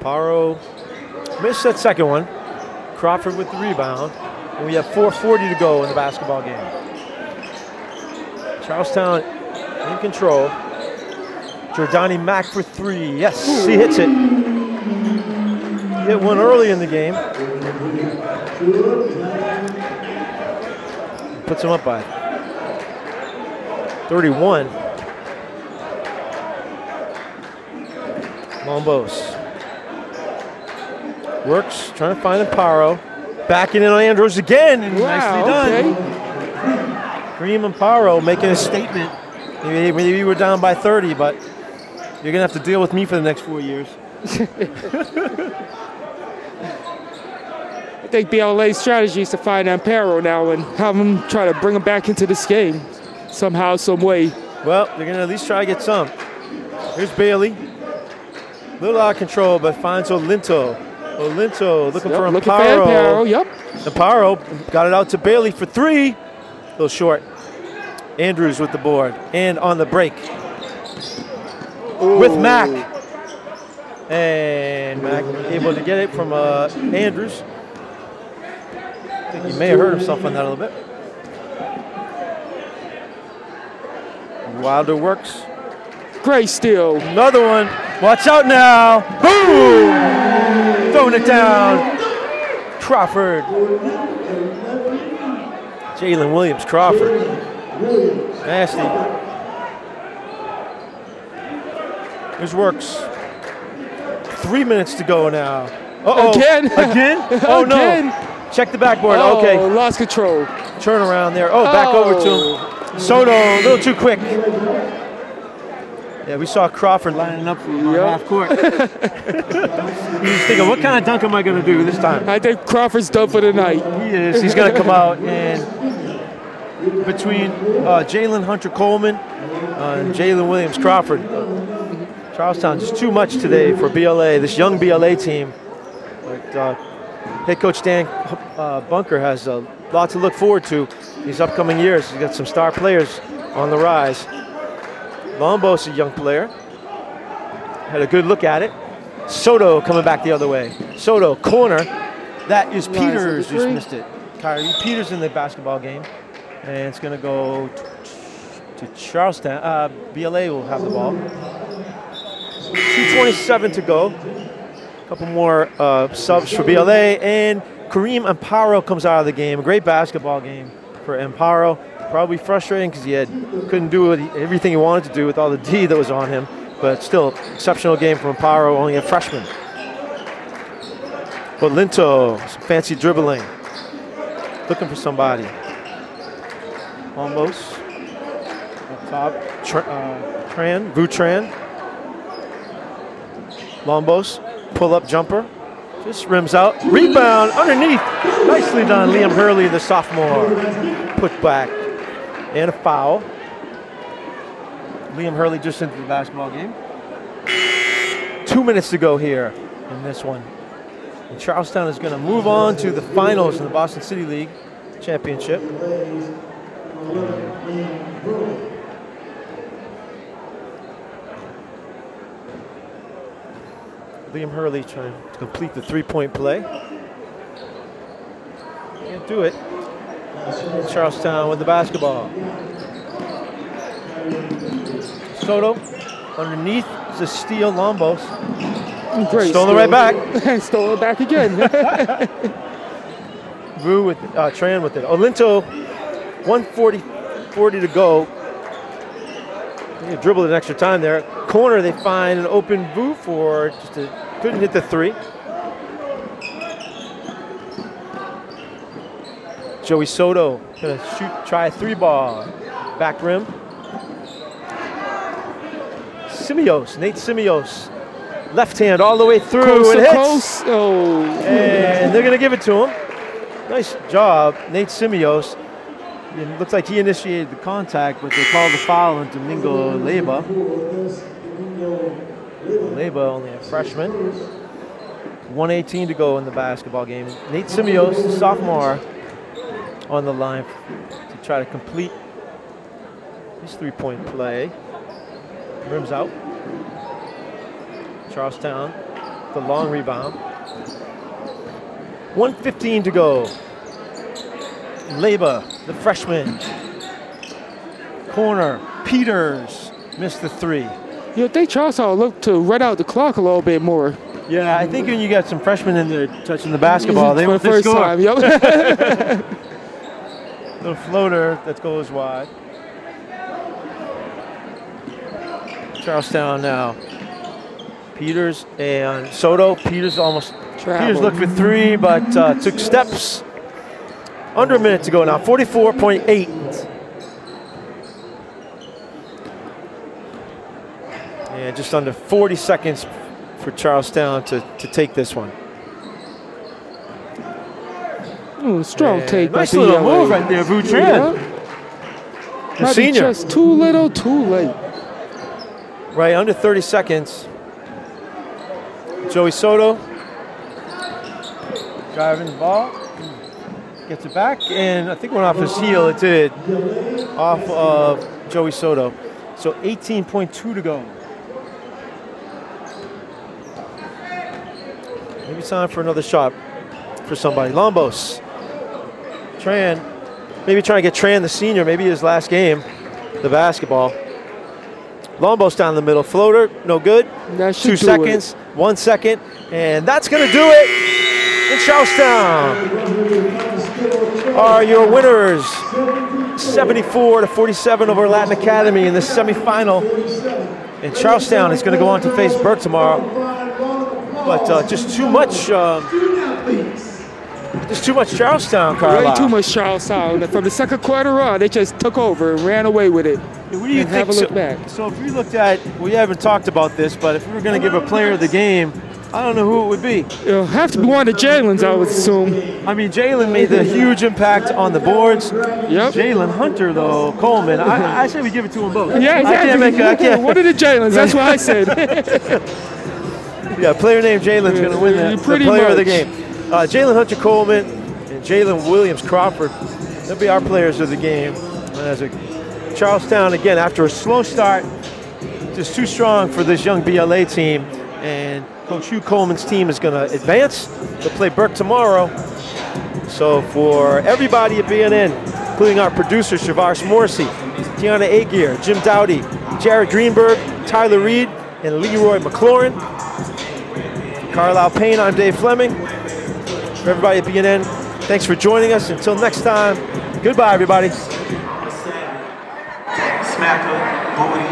Paro missed that second one. Crawford with the rebound. And we have 4.40 to go in the basketball game. Charlestown in control. Jordani Mack for three. Yes, he hits it. Hit one early in the game. Puts him up by 31. Lombos. Works, trying to find Amparo. Backing in on Andrews again, and nicely done. Kareem Amparo making a statement. Maybe, maybe we're down by 30, but you're going to have to deal with me for the next four years. I think BLA's strategy is to find Amparo now and have him try to bring him back into this game somehow, some way. Well, they're going to at least try to get some. Here's Bailey. A little out of control, but finds Olinto. Olinto looking Yep, for looking Amparo. Amparo, yep. Amparo got it out to Bailey for three. A little short. Andrews with the board and on the break with Mack. And Mack able to get it from uh, Andrews. I think he may have hurt himself on that a little bit. Wilder works. Great steal. Another one. Watch out now. Boom! Throwing it down. Crawford. Jalen Williams Crawford. Nasty. Here's works. Three minutes to go now. Uh-oh. Again? Again? Oh no. Again? Check the backboard. Oh, okay. lost control. Turn around there. Oh, back over to him. Soto, a little too quick. Yeah, we saw Crawford lining up for half court. He's thinking, what kind of dunk am I going to do this time? I think Crawford's done for the night. He is. He's going to come out and between uh, Jalen Hunter Coleman uh, and Jalen Williams Crawford. Charlestown just too much today for BLA, this young BLA team. But uh, head coach Dan uh, Bunker has a lot to look forward to these upcoming years. He's got some star players on the rise. Lombos, a young player, had a good look at it. Soto coming back the other way. Soto, corner. That is Peters, missed it. Kyrie Peters in the basketball game. And it's going to go to Charlestown. Uh, BLA will have the ball. 2.27 to go. A couple more uh, subs for BLA. And Kareem Amparo comes out of the game. A great basketball game for Amparo. Probably frustrating because he had couldn't do he- everything he wanted to do with all the D that was on him. But still, exceptional game from Amparo, only a freshman. But Linto, some fancy dribbling. Looking for somebody. Almost. Top. Tr- uh, Tran, Vu Tran. Lombos, pull up jumper. Just rims out. Rebound underneath. Nicely done. Liam Hurley, the sophomore. Put back. And a foul. Liam Hurley just into the basketball game. Two minutes to go here in this one. And Charlestown is going to move on to the finals in the Boston City League Championship. Liam Hurley trying to complete the three-point play. Can't do it. Charlestown with the basketball. Soto underneath the a steal. Lombos. Great Stolen right back. Stole it back again. Vu with uh, Tran with it. Olinto, 140 40 to go. They dribbled an extra time there. Corner, they find an open Vu for just a couldn't hit the three. Joey Soto gonna shoot, try a three ball, back rim. Simios, Nate Simios, left hand all the way through Coast and hits. coast. Oh, And they're going to give it to him. Nice job, Nate Simios. It looks like he initiated the contact, but they called the foul on Domingo Leba. Leba, only a freshman. 118 to go in the basketball game. Nate Simios, sophomore, on the line to try to complete his three-point play. Rims out. Charlestown, the long rebound. 115 to go. Leba, the freshman. Corner, Peters missed the three. you think Charlestown look to run out the clock a little bit more Yeah, I think when you got some freshmen in there touching the basketball, they they first score. time. Yep. Little floater that goes wide. Charlestown now. Peters and Soto. Peters almost. Peters looked for three, but uh, took steps. Under a minute to go now. 44.8. And just under 40 seconds for Charlestown to, to take this one. Ooh, strong And take. Nice little BLA. move right there, Vu Tran. Yeah. The senior. just too little, too late. Right, under 30 seconds. Joey Soto driving the ball, gets it back, and I think went off his heel. It did, off of Joey Soto. So 18.2 to go. Maybe time for another shot for somebody. Lombos, Tran, maybe trying to get Tran the senior, maybe his last game, the basketball. Lombos down the middle, floater, no good. Two seconds, one second, and that's going to do it. In Charlestown are your winners, 74 to 47 over Latin Academy in the semifinal. And Charlestown is going to go on to face Burke tomorrow, but uh, just too much, um, just too much Charlestown, Way too much Charlestown. From the second quarter on, they just took over and ran away with it. What do you and think? have a look so, back. so if we looked at, we haven't talked about this, but if we were going to give a player of the game, I don't know who it would be. It'll have to be one of the Jalen's, I would assume. I mean, Jalen made the huge impact on the boards. Yep. Jalen Hunter, though, Coleman. I, I say we give it to them both. Yeah, I exactly. can't make. I can't. One of the Jalen's, that's what I said. Yeah, player named Jalen's going to win the, the Pretty player of the game. Uh, Jalen Hunter Coleman and Jalen Williams Crawford. They'll be our players of the game. As a Charlestown again after a slow start, just too strong for this young BLA team. And Coach Hugh Coleman's team is going to advance. They'll play Burke tomorrow. So for everybody at BNN, including our producer Shavars Morrissey, Tiana Aguirre, Jim Dowdy, Jared Greenberg, Tyler Reed, and Leroy McLaurin. Carlisle Payne, I'm Dave Fleming. For everybody at BNN, thanks for joining us. Until next time, goodbye, everybody. Over the